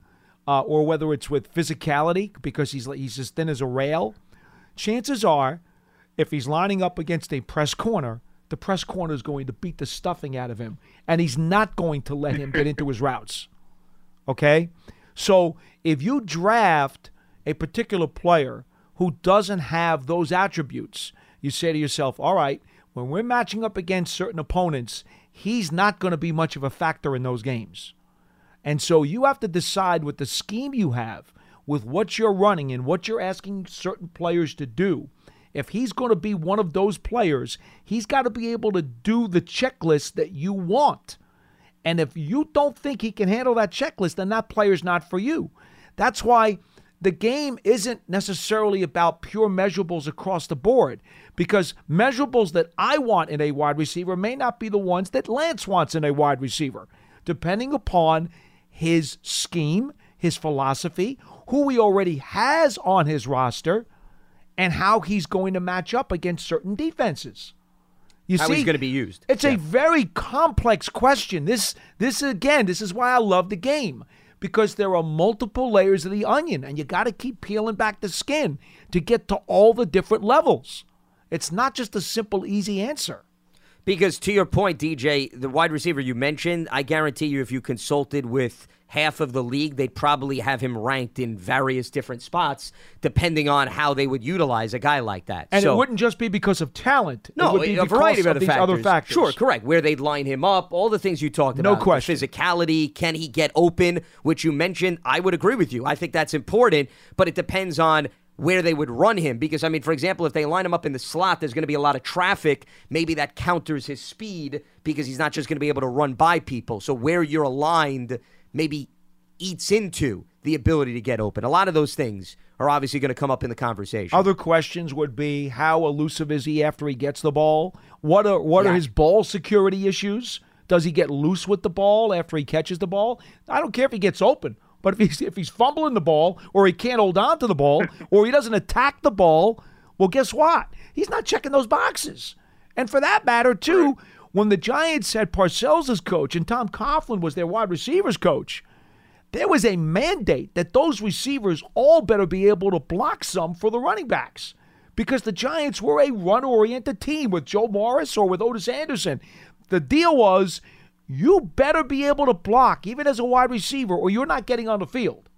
uh, or whether it's with physicality because he's he's as thin as a rail. Chances are, if he's lining up against a press corner, the press corner is going to beat the stuffing out of him, and he's not going to let him get into his routes. Okay, so if you draft a particular player who doesn't have those attributes, you say to yourself, all right, when we're matching up against certain opponents, he's not going to be much of a factor in those games. And so you have to decide with the scheme you have, with what you're running and what you're asking certain players to do. If he's going to be one of those players, he's got to be able to do the checklist that you want. And if you don't think he can handle that checklist, then that player's not for you. That's why the game isn't necessarily about pure measurables across the board because measurables that I want in a wide receiver may not be the ones that Lance wants in a wide receiver, depending upon his scheme, his philosophy, who he already has on his roster, and how he's going to match up against certain defenses. You How see, he's gonna be used. It's a very complex question. This, this again, this is why I love the game because there are multiple layers of the onion, and you got to keep peeling back the skin to get to all the different levels. It's not just a simple, easy answer. Because to your point, DJ, the wide receiver you mentioned, I guarantee you, if you consulted with half of the league, they'd probably have him ranked in various different spots, depending on how they would utilize a guy like that. And so, it wouldn't just be because of talent. no, it would be a variety of, other these factors. other factors. Sure, correct. Where they'd line him up, all the things you talked No about. the question. physicality, can he get open, which you mentioned. I would agree with you. I think that's important, but it depends on where they would run him. Because, I mean, for example, if they line him up in the slot, there's going to be a lot of traffic. Maybe that counters his speed because he's not just going to be able to run by people. So where you're aligned maybe eats into the ability to get open. A lot of those things are obviously going to come up in the conversation. Other questions would be how elusive is he after he gets the ball? What are what Yeah. are his ball security issues? Does he get loose with the ball after he catches the ball? I don't care if he gets open, but if he's if he's fumbling the ball or he can't hold on to the ball or he doesn't attack the ball, well guess what? He's not checking those boxes. And for that matter too, when the Giants had Parcells as coach and Tom Coughlin was their wide receivers coach, there was a mandate that those receivers all better be able to block some for the running backs because the Giants were a run oriented team with Joe Morris or with Ottis Anderson. The deal was you better be able to block even as a wide receiver or you're not getting on the field.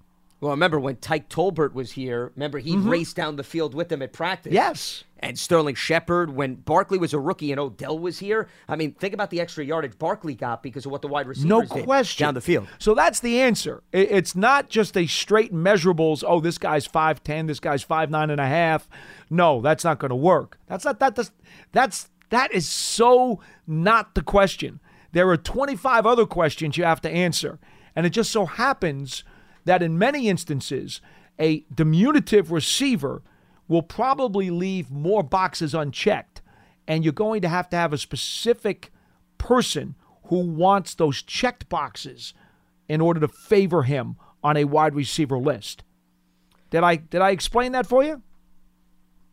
Well, remember when Tyke Tolbert was here? Remember he Mhm. raced down the field with them at practice. Yes. And Sterling Shepard, when Barkley was a rookie and Odell was here. I mean, think about the extra yardage Barkley got because of what the wide receivers No did question. down the field. So that's the answer. It's not just a straight measurables. Oh, this guy's five ten. This guy's five nine and a half. No, that's not going to work. That's not that. That's that's that is so not the question. There are twenty five other questions you have to answer, and it just so happens that in many instances, a diminutive receiver will probably leave more boxes unchecked, and you're going to have to have a specific person who wants those checked boxes in order to favor him on a wide receiver list. Did I did I explain that for you?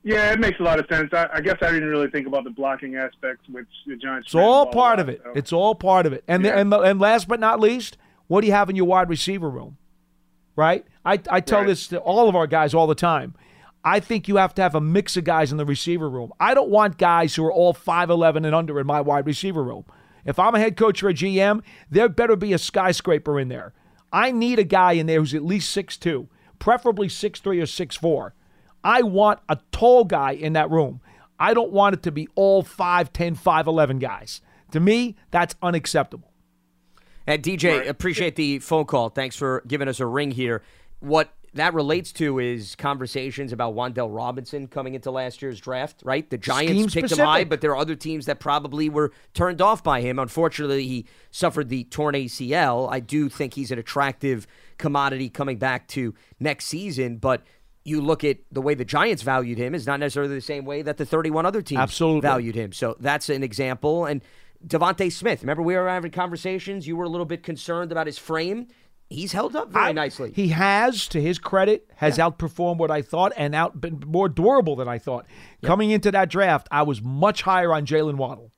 Yeah, it makes a lot of sense. I, I guess I didn't really think about the blocking aspects, which the Giants. It's all part of it. It's all part of it. And the, and the, and last but not least, what do you have in your wide receiver room? Right? I I tell Right. this to all of our guys all the time. I think you have to have a mix of guys in the receiver room. I don't want guys who are all 5'11 and under in my wide receiver room. If I'm a head coach or a GM, there better be a skyscraper in there. I need a guy in there who's at least six two, preferably six three or 6'4. I want a tall guy in that room. I don't want it to be all 5'10, 5'11 guys. To me, that's unacceptable. Uh, and DJ, appreciate the phone call. Thanks for giving us a ring here. What that relates to is conversations about Wan'Dale Robinson coming into last year's draft, right? The Giants Scheme picked him high, but there are other teams that probably were turned off by him. Unfortunately, he suffered the torn ACL. I do think he's an attractive commodity coming back to next season, but you look at the way the Giants valued him is not necessarily the same way that the 31 other teams Absolutely. valued him. So that's an example. And DeVonta Smith, remember we were having conversations. You were a little bit concerned about his frame. He's held up very nicely. He has, to his credit, has outperformed what I thought and out been more durable than I thought. Coming into that draft, I was much higher on Jaylen Waddle.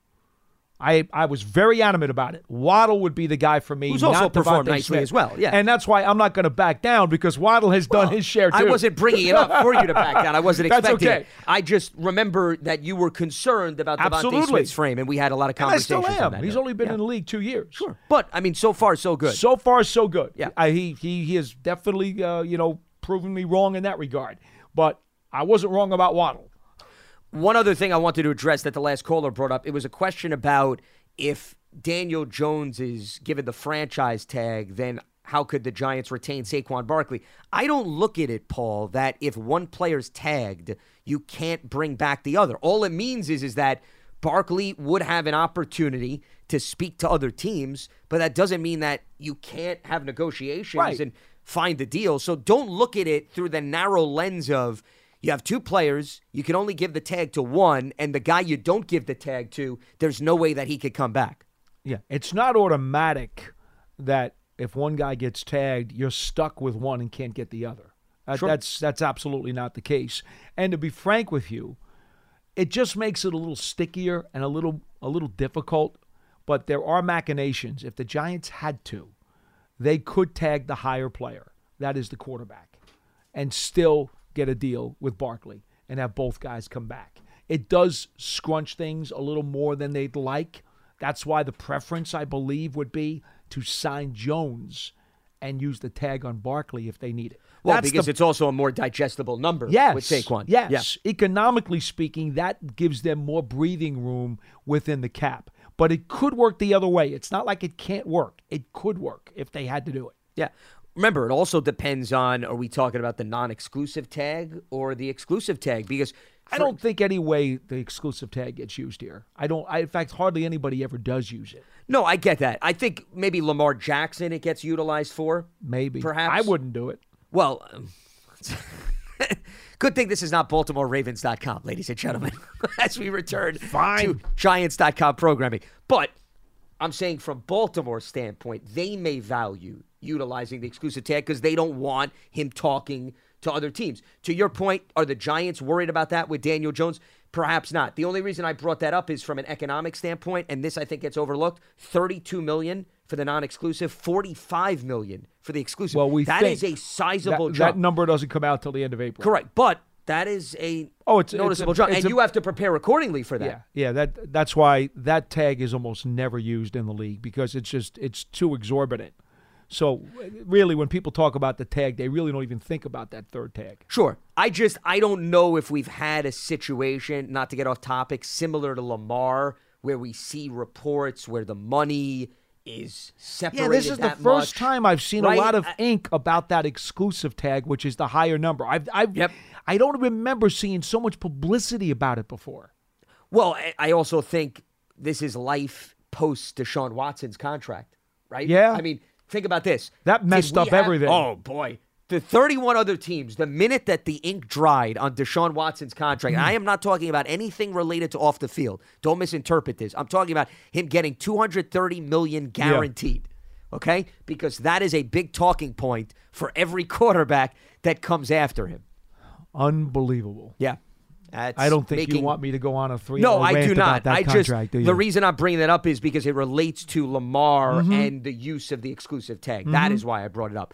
I, I was very adamant about it. Waddle would be the guy for me. Who's also performed DeVonta nicely Smith. as well, yeah. and that's why I'm not going to back down because Waddle has done his share too. I wasn't bringing it up for you to back down. I wasn't That's expecting okay. it. I just remember that you were concerned about DeVonta Absolutely. Smith's frame, and we had a lot of And I conversations still am. that. He's note. only been in the league two years. Sure, but I mean, so far so good. So far, so good. Yeah. I, he he he has definitely uh, you know proven me wrong in that regard. But I wasn't wrong about Waddle. One other thing I wanted to address that the last caller brought up, it was a question about if Daniel Jones is given the franchise tag, then how could the Giants retain Saquon Barkley? I don't look at it, Paul, that if one player's tagged, you can't bring back the other. All it means is is that Barkley would have an opportunity to speak to other teams, but that doesn't mean that you can't have negotiations Right. and find a deal. So don't look at it through the narrow lens of you have two players, you can only give the tag to one, and the guy you don't give the tag to, there's no way that he could come back. Yeah, it's not automatic that if one guy gets tagged, you're stuck with one and can't get the other. Uh, Sure. That's that's absolutely not the case. And to be frank with you, it just makes it a little stickier and a little a little difficult. But there are machinations. If the Giants had to, they could tag the higher player, that is the quarterback, and still get a deal with Barkley and have both guys come back. It does scrunch things a little more than they'd like. That's why the preference, I believe, would be to sign Jones and use the tag on Barkley if they need it. Well, That's because the- it's also a more digestible number Yes. with Saquon. Yes. Economically speaking, that gives them more breathing room within the cap. But it could work the other way. It's not like it can't work. It could work if they had to do it. Yeah. Remember, it also depends on are we talking about the non exclusive tag or the exclusive tag? Because I don't think any way the exclusive tag gets used here. I don't. I, in fact, hardly anybody ever does use it. No, I get that. I think maybe Lamar Jackson it gets utilized for. Maybe. Perhaps. I wouldn't do it. Well, um, good thing this is not BaltimoreRavens.com, ladies and gentlemen, as we return to Giants.com programming. But I'm saying from Baltimore's standpoint, they may value utilizing the exclusive tag because they don't want him talking to other teams. To your point, are the Giants worried about that with Daniel Jones? Perhaps not. The only reason I brought that up is from an economic standpoint, and this I think gets overlooked. Thirty-two million for the non-exclusive, forty-five million for the exclusive. Well, we that is a sizable that, jump. That number doesn't come out till the end of April. Correct, but that is a Oh, it's- it's a- noticeable jump, it's and a- you have to prepare accordingly for that. Yeah, yeah. That that's why that tag is almost never used in the league because it's just it's too exorbitant. So really, when people talk about the tag, they really don't even think about that third tag. Sure. I just I don't know if we've had a situation, not to get off topic, similar to Lamar, where we see reports where the money is separated. Yeah, this is the first much, time I've seen right? a lot of I- ink about that exclusive tag, which is the higher number. I've, I've, I don't remember seeing so much publicity about it before. Well, I- I also think this is life post Deshaun Watson's contract, right? Yeah. I mean, think about this. That messed up have- everything. Oh boy. The 31 other teams, the minute that the ink dried on Deshaun Watson's contract, and I am not talking about anything related to off the field. Don't misinterpret this. I'm talking about him getting 230 million guaranteed. Okay? Because that is a big talking point for every quarterback that comes after him. Unbelievable. Yeah. That's I don't think you want me to go on a three. no, I do not. That I just the reason I'm bringing that up is because it relates to Lamar Mhm. and the use of the exclusive tag. That Mhm. is why I brought it up.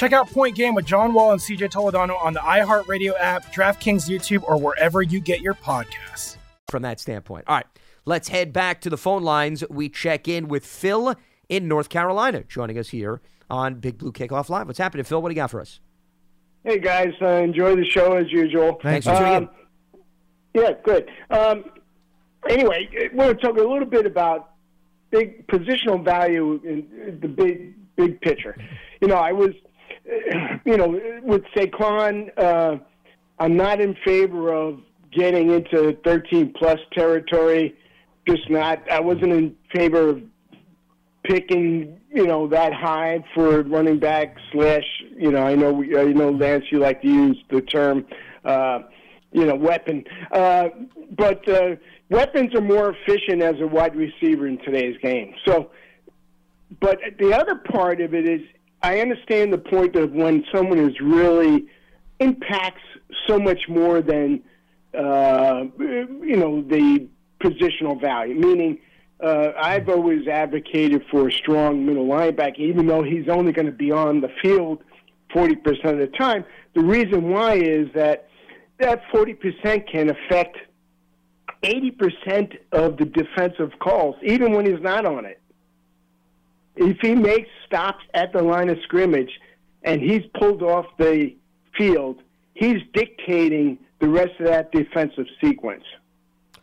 Check out Point Game with John Wall and CJ Toledano on the iHeartRadio app, DraftKings YouTube, or wherever you get your podcasts. From that standpoint. All right, let's head back to the phone lines. We check in with Phil in North Carolina, joining us here on Big Blue Kickoff Live. What's happening, Phil? What do you got for us? Hey guys, uh, enjoy the show as usual. Thanks for tuning in. Um, Yeah, good. Um, anyway, we're going to talk a little bit about big positional value in the big big picture. You know, I was, you know, with Saquon, uh, I'm not in favor of getting into 13 plus territory. Just not. I wasn't in favor of picking, you know, that high for running back slash, you know, I know, we- I know Lance, you like to use the term, uh, you know, weapon. Uh, but uh, weapons are more efficient as a wide receiver in today's game. So, but the other part of it is, I understand the point of when someone is really impacts so much more than, uh, you know, the positional value, meaning uh, I've always advocated for a strong middle linebacker, even though he's only going to be on the field 40% of the time. The reason why is that that 40% can affect 80% of the defensive calls, even when he's not on it. If he makes stops at the line of scrimmage and he's pulled off the field, he's dictating the rest of that defensive sequence.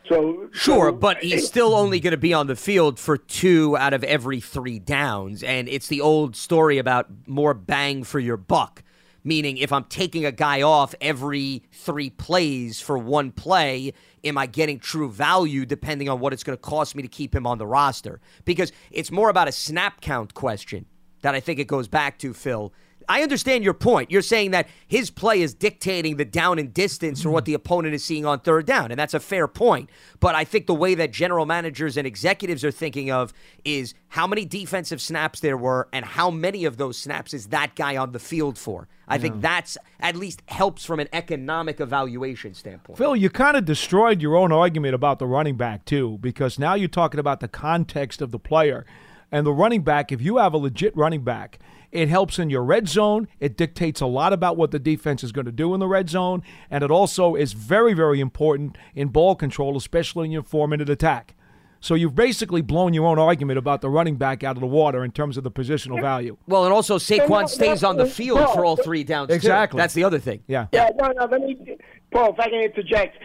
So Sure, so- but he's still only going to be on the field for two out of every three downs. And it's the old story about more bang for your buck. Meaning, if I'm taking a guy off every three plays for one play, am I getting true value depending on what it's going to cost me to keep him on the roster? Because it's more about a snap count question that I think it goes back to, Phil. I understand your point. You're saying that his play is dictating the down and distance or what hmm. the opponent is seeing on third down, and that's a fair point. But I think the way that general managers and executives are thinking of is how many defensive snaps there were and how many of those snaps is that guy on the field for. I think that's at least helps from an economic evaluation standpoint. Phil, you kind of destroyed your own argument about the running back, too, because now you're talking about the context of the player. And the running back, if you have a legit running back, it helps in your red zone. It dictates a lot about what the defense is going to do in the red zone. And it also is very, very important in ball control, especially in your four minute attack. So you've basically blown your own argument about the running back out of the water in terms of the positional value. Well, and also Saquon stays on the field for all three downs. too. Exactly. That's the other thing. Yeah. Yeah, no, no. Let me, Paul, if I can interject.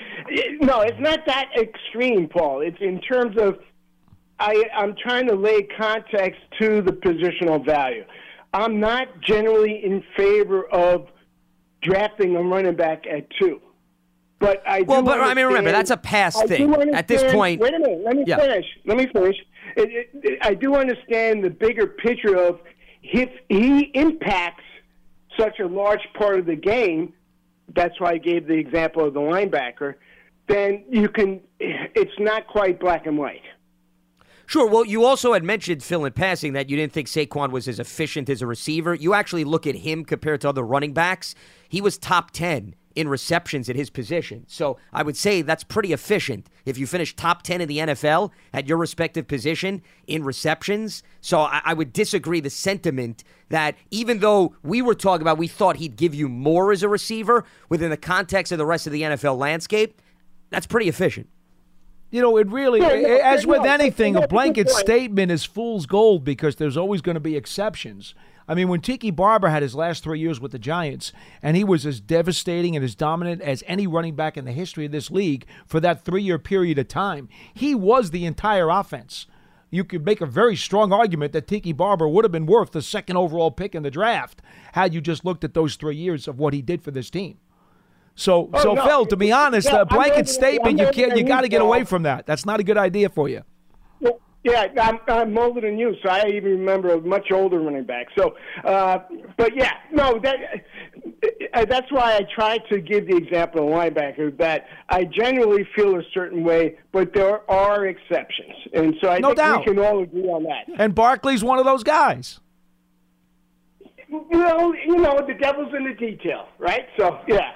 No, it's not that extreme, Paul. It's in terms of I, I'm trying to lay context to the positional value. I'm not generally in favor of drafting a running back at two. But I do Well, but I mean, remember, that's a past I thing. At this point- wait a minute. Let me Yeah. finish. Let me finish. It, it, it, I do understand the bigger picture of if he impacts such a large part of the game. That's why I gave the example of the linebacker. Then you can. It's not quite black and white. Sure. Well, you also had mentioned, Phil, in passing, that you didn't think Saquon was as efficient as a receiver. You actually look at him compared to other running backs. He was top 10 in receptions at his position. So I would say that's pretty efficient. If you finish top 10 in the NFL at your respective position in receptions. So I, I would disagree the sentiment that even though we were talking about we thought he'd give you more as a receiver within the context of the rest of the NFL landscape, that's pretty efficient. You know, it really, Yeah, no, as with no, anything, a that's a blanket statement is fool's gold because there's always going to be exceptions. I mean, when Tiki Barber had his last three years with the Giants, and he was as devastating and as dominant as any running back in the history of this league for that three year period of time, he was the entire offense. You could make a very strong argument that Tiki Barber would have been worth the second overall pick in the draft had you just looked at those three years of what he did for this team. So, Oh, so no. Phil, to be honest, Yeah, a blanket statement, you can't, you got to get away from that. That's not a good idea for you. Yeah, I'm, I'm older than you, so I even remember a much older running back. So, uh, but yeah, no, that uh, that's why I try to give the example of linebacker that I generally feel a certain way, but there are exceptions, and so I No think doubt. we can all agree on that. And Barkley's one of those guys. Well, you know, the devil's in the detail, right? So, yeah.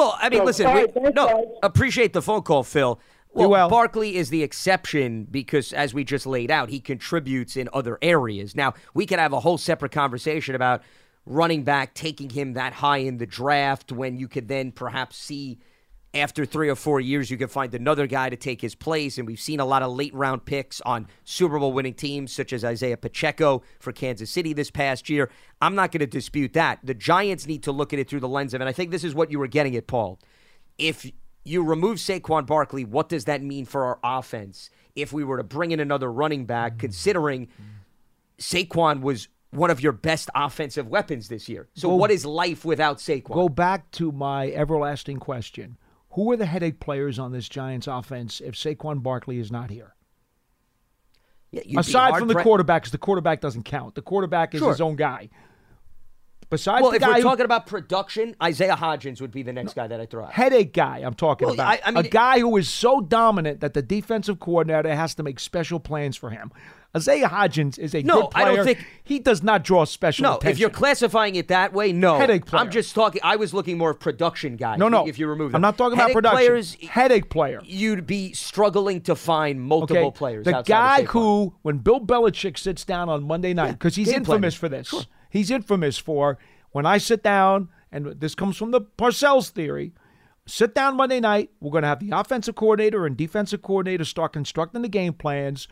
Well, I mean, So, listen, all we, no, guys. appreciate the phone call, Phil. You're Well, well. Barkley is the exception because, as we just laid out, he contributes in other areas. Now, we could have a whole separate conversation about running back taking him that high in the draft when you could then perhaps see after three or four years you can find another guy to take his place. And we've seen a lot of late round picks on Super Bowl winning teams, such as Isaiah Pacheco for Kansas City this past year. I'm not going to dispute that. The Giants need to look at it through the lens of, and I think this is what you were getting at, Paul. If you remove Saquon Barkley, what does that mean for our offense? If we were to bring in another running back, mm. considering Saquon was one of your best offensive weapons this year. So, Go- what is life without Saquon? Go back to my everlasting question. Who are the headache players on this Giants offense if Saquon Barkley is not here? Yeah, Aside from the pre- quarterback, because the quarterback doesn't count. The quarterback is Sure. his own guy. Besides Well, the if guy we're who- talking about production, Isaiah Hodgins would be the next guy that I throw out. headache guy I'm talking Well, about. I- I mean- a guy who is so dominant that the defensive coordinator has to make special plans for him. Isaiah Hodgins is a No, I don't think- he does not draw special No, attention. if you're classifying it that way, no. Headache player. I'm just talking. I was looking more of production guys. no, no. If you remove them, I'm not talking about production. Players, headache player. you'd be struggling to find multiple Okay, players. The guy who, when Bill Belichick sits down on Monday night, because he's game plan. infamous for this. He's infamous for when I sit down, and this comes from the Parcells theory. Sit down Monday night. We're going to have the offensive coordinator and defensive coordinator start constructing the game plans.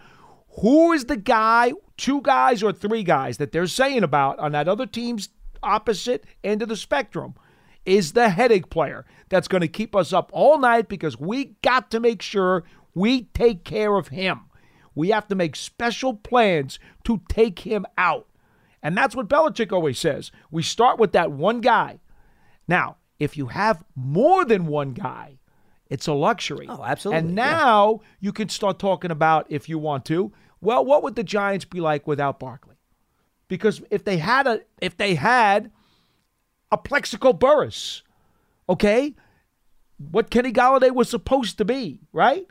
Who is the guy, two guys or three guys that they're saying about on that other team's opposite end of the spectrum? Is the headache player that's going to keep us up all night because we got to make sure we take care of him. We have to make special plans to take him out. And that's what Belichick always says. We start with that one guy. Now, if you have more than one guy, it's a luxury. Oh, absolutely, And yeah. now you can start talking about, if you want to, well, what would the Giants be like without Barkley? Because if they had a if they had a Plaxico Burress, okay, what Kenny Golladay was supposed to be, right?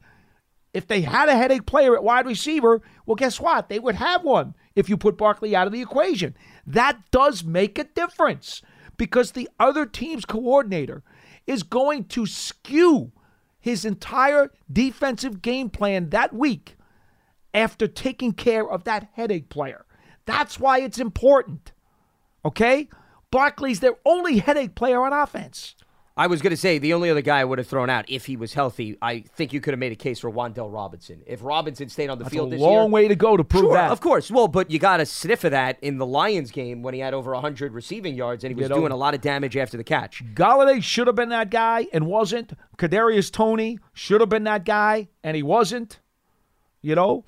If they had a headache player at wide receiver, well, guess what? They would have one if you put Barkley out of the equation. That does make a difference because the other team's coordinator is going to skew his entire defensive game plan that week after taking care of that headache player. That's why it's important. Okay? Barkley's their only headache player on offense. I was going to say the only other guy I would have thrown out if he was healthy. I think you could have made a case for Wan'Dale Robinson if Robinson stayed on the That's field a this long year. way to go to prove sure, that. of course. Well, but you got a sniff of that in the Lions game when he had over 100 receiving yards and he was You know- doing a lot of damage after the catch. Golladay should have been that guy and wasn't. Kadarius Toney should have been that guy and he wasn't. You know,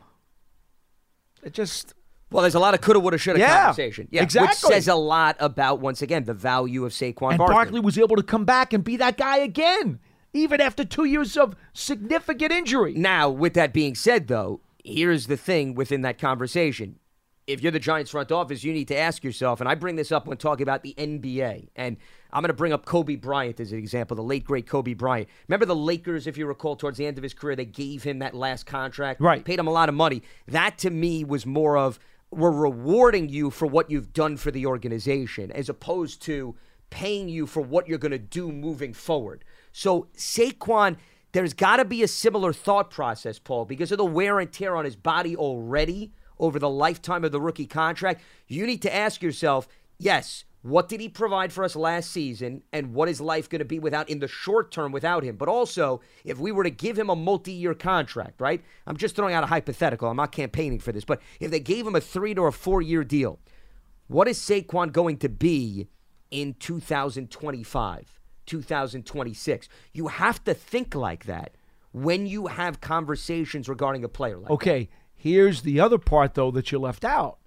it just Well, there's a lot of coulda, woulda, shoulda Yeah, conversation. Yeah, exactly. Which says a lot about once again the value of Saquon and Barkley. Barkley was able to come back and be that guy again, even after two years of significant injury. Now, with that being said, though, here's the thing within that conversation. If you're the Giants front office, you need to ask yourself, and I bring this up when talking about the NBA, and I'm going to bring up Kobe Bryant as an example, the late, great Kobe Bryant. Remember the Lakers, if you recall, towards the end of his career, they gave him that last contract, Right. Paid him a lot of money. That to me was more of we're rewarding you for what you've done for the organization, as opposed to paying you for what you're going to do moving forward. So Saquon, there's got to be a similar thought process, Paul, because of the wear and tear on his body already over the lifetime of the rookie contract. You need to ask yourself, yes, what did he provide for us last season, and what is life going to be without in the short term without him? But also, if we were to give him a multi-year contract, right? I'm just throwing out a hypothetical. I'm not campaigning for this, but if they gave him a three to a four-year deal, what is Saquon going to be in 2025, 2026? You have to think like that when you have conversations regarding a player like Okay, here's the other part though that you left out.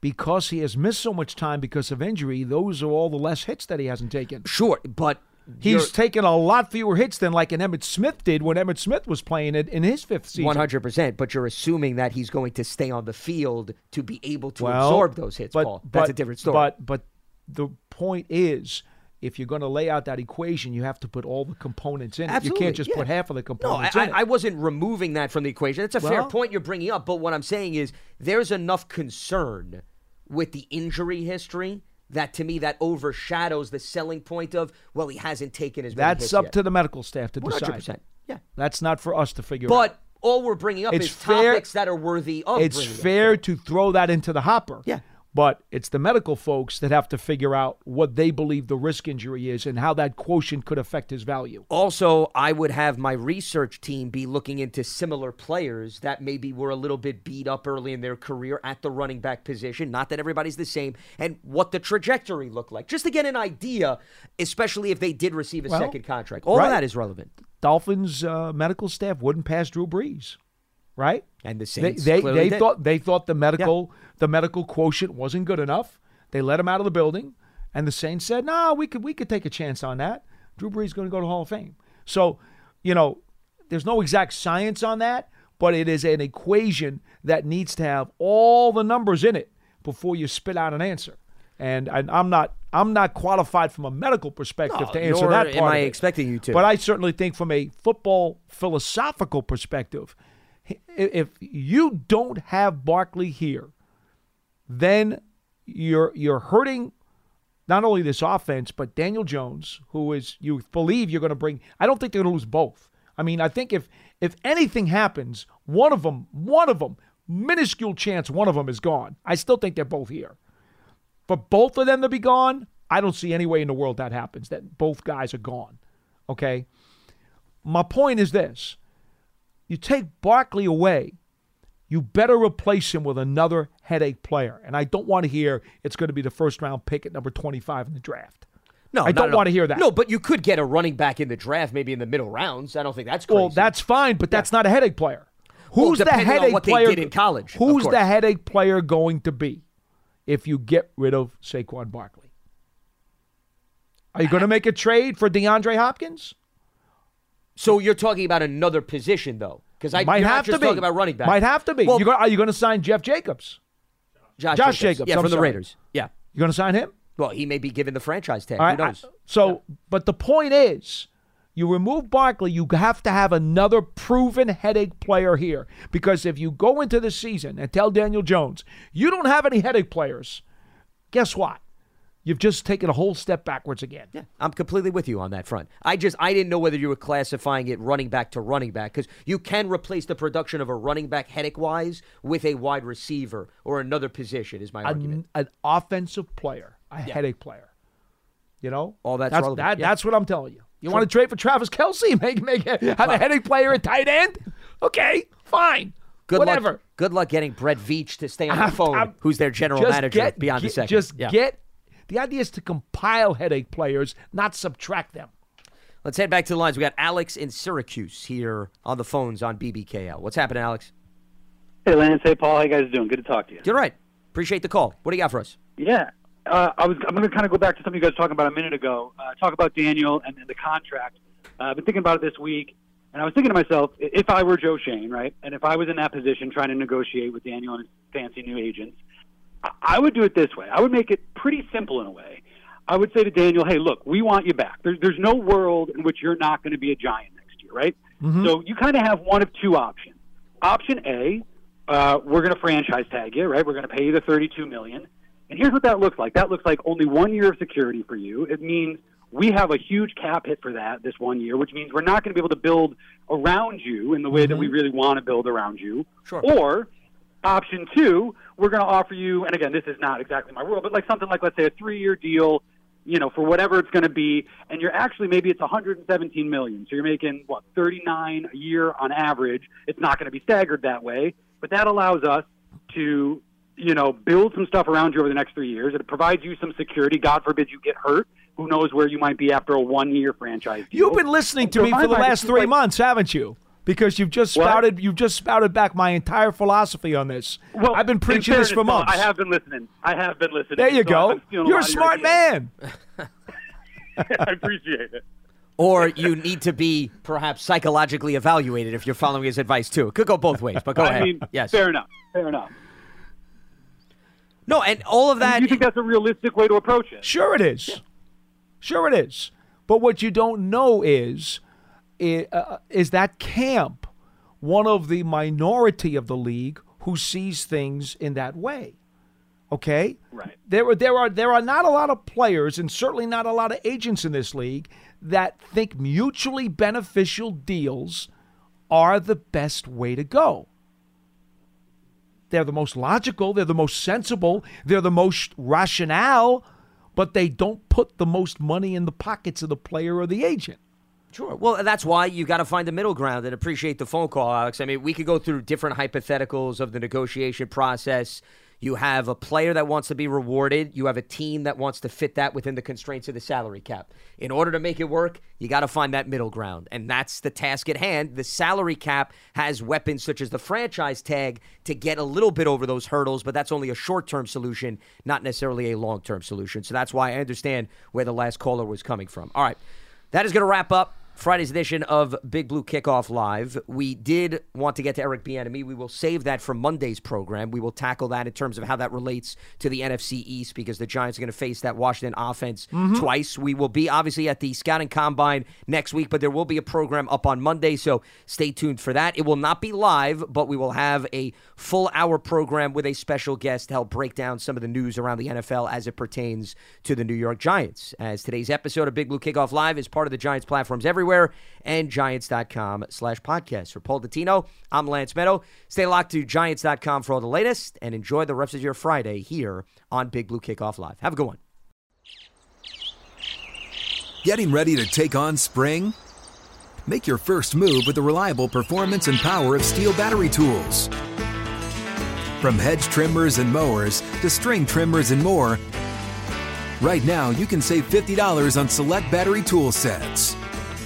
Because he has missed so much time because of injury, those are all the less hits that he hasn't taken. Sure, but he's taken a lot fewer hits than like an Emmitt Smith did when Emmitt Smith was playing it in his fifth season. One hundred percent, but you're assuming that he's going to stay on the field to be able to Well, absorb those hits, but, Paul. That's but- a different story. But but the point is, if you're going to lay out that equation, you have to put all the components in it. You can't just yeah. put half of the no, I, components I. I wasn't removing that from the equation. That's a fair point you're bringing up. But what I'm saying is, there's enough concern with the injury history that to me that overshadows the selling point of well, he hasn't taken his. That's up yet. to the medical staff to decide. 100%. Yeah. That's not for us to figure out. But all we're bringing up It's is fair- topics that are worthy of. it's bringing up. fair to throw that into the hopper. Yeah. But it's the medical folks that have to figure out what they believe the risk injury is and how that quotient could affect his value. Also, I would have my research team be looking into similar players that maybe were a little bit beat up early in their career at the running back position. Not that everybody's the same, and what the trajectory looked like, just to get an idea, especially if they did receive a Well, second contract. All right. of that is relevant. Dolphins uh, medical staff wouldn't pass Drew Brees, right? And the They Saints they, they did. thought they thought the medical the medical quotient wasn't good enough. They let him out of the building, and the Saints said, "No, we could we could take a chance on that. Drew Brees is going to go to Hall of Fame." So, you know, there's no exact science on that, but it is an equation that needs to have all the numbers in it before you spit out an answer. And I, I'm not I'm not qualified from a medical perspective No, to answer that am. I expecting you to. But I certainly think from a football philosophical perspective, if you don't have Barkley here, then you're you're hurting not only this offense but Daniel Jones, who is you believe you're going to bring. I don't think they're going to lose both. I mean, I think if if anything happens, one of them, one of them, minuscule chance one of them is gone. I still think they're both here. For both of them to be gone, I don't see any way in the world that happens. That both guys are gone. Okay. My point is this: you take Barkley away, you better replace him with another headache player. And I don't want to hear it's going to be the first round pick at number 25 in the draft. No, I don't want to hear that. No, but you could get a running back in the draft, maybe in the middle rounds. I don't think that's crazy. Well, that's fine, but that's not a headache player. Well, Who's the depending on headache player? in college, Who's the headache player going to be if you get rid of Saquon Barkley? Are you going to make a trade for DeAndre Hopkins? So you're talking about another position, though, because I Might have just to be. talking about running back. Might have to be. Well, you go, are you going to sign Jeff Jacobs? Josh, Josh Jacobs, Jacobs, yeah, I'm from the. Raiders. Yeah. you're going to sign him? Well, he may be given the franchise tag. All Who right, I- knows? so, but the point is, you remove Barkley, you have to have another proven headache player here. Because if you go into the season and tell Daniel Jones, you don't have any headache players, guess what? You've just taken a whole step backwards again. Yeah, I'm completely with you on that front. I just I didn't know whether you were classifying it running back to running back because you can replace the production of a running back headache wise with a wide receiver or another position. Is my argument. An, an offensive player, a headache player. You know? All that's that's relevant, that, yeah. That's what I'm telling you. You want to trade for Travis Kelce? Make make have a headache player at tight end? Okay, fine. Good Whatever. luck. Good luck getting Brett Veach to stay on the I'm- phone. I'm- who's their general manager get- beyond the second? Just Yeah. get. The idea is to compile headache players, not subtract them. Let's head back to the lines. We got Alex in Syracuse here on the phones on BBKL. What's happening, Alex? Hey, Lance. Hey, Paul. How you guys doing? Good to talk to you. You're right. Appreciate the call. What do you got for us? Yeah. Uh, I was. I'm going to kind of go back to something you guys were talking about a minute ago. Uh, talk about Daniel and, and the contract. Uh, I've been thinking about it this week, and I was thinking to myself, if I were Joe Schoen, right, and if I was in that position trying to negotiate with Daniel and his fancy new agents, I, would do it this way. I would make it pretty simple in a way. I would say to Daniel, "Hey, look, we want you back. There's there's no world in which you're not going to be a giant next year, right? So you kind of have one of two options. Option A, uh, we're going to franchise tag you, right? We're going to pay you the 32 million. And here's what that looks like. That looks like only one year of security for you. It means we have a huge cap hit for that this one year, which means we're not going to be able to build around you in the way that we really want to build around you. Sure. Or option two, we're going to offer you, and again, this is not exactly my world, but like something like, let's say, a three-year deal, you know, for whatever it's going to be, and you're actually maybe it's 117 million, so you're making what 39 a year on average. It's not going to be staggered that way, but that allows us to, you know, build some stuff around you over the next three years. It provides you some security. God forbid you get hurt. Who knows where you might be after a one-year franchise deal? You've been listening to So me for the last three like- months, haven't you? Because you've just What? spouted you've just spouted back my entire philosophy on this. Well, I've been in preaching this for fairness, Paul, months. I have been listening. I have been listening. there you So go. You're a lot smart man. I appreciate it. Or you need to be perhaps psychologically evaluated if you're following his advice too. It could go both ways, but go I ahead. mean, yes. fair enough. Fair enough. No, and all of that. you think that's a realistic way to approach it? Sure it is. Sure it is. But what you don't know is i- uh, is that camp one of the minority of the league who sees things in that way. Okay? Right. There are there are there are not a lot of players and certainly not a lot of agents in this league that think mutually beneficial deals are the best way to go. They're the most logical, they're the most sensible, they're the most rationale, but they don't put the most money in the pockets of the player or the agent. Sure. Well, that's why you got to find the middle ground and appreciate the phone call, Alex. I mean, we could go through different hypotheticals of the negotiation process. You have a player that wants to be rewarded. You have a team that wants to fit that within the constraints of the salary cap. In order to make it work, you got to find that middle ground. And that's the task at hand. The salary cap has weapons such as the franchise tag to get a little bit over those hurdles, but that's only a short term solution, not necessarily a long term solution. So that's why I understand where the last caller was coming from. All right. That is going to wrap up Friday's edition of Big Blue Kickoff Live. We did want to get to Eric Bieniemy. We will save that for Monday's program. We will tackle that in terms of how that relates to the NFC East because the Giants are going to face that Washington offense Mhm. twice. We will be obviously at the scouting combine next week, but there will be a program up on Monday, so stay tuned for that. It will not be live, but we will have a full hour program with a special guest to help break down some of the news around the NFL as it pertains to the New York Giants. As today's episode of Big Blue Kickoff Live is part of the Giants platforms everywhere and giants.com slash podcast. For Paul Dottino, I'm Lance Medow. Stay locked to giants.com for all the latest and enjoy the rest of your Friday here on Big Blue Kickoff Live. Have a good one. Getting ready to take on spring? Make your first move with the reliable performance and power of STIHL battery tools. From hedge trimmers and mowers to string trimmers and more, right now you can save $50 on select battery tool sets.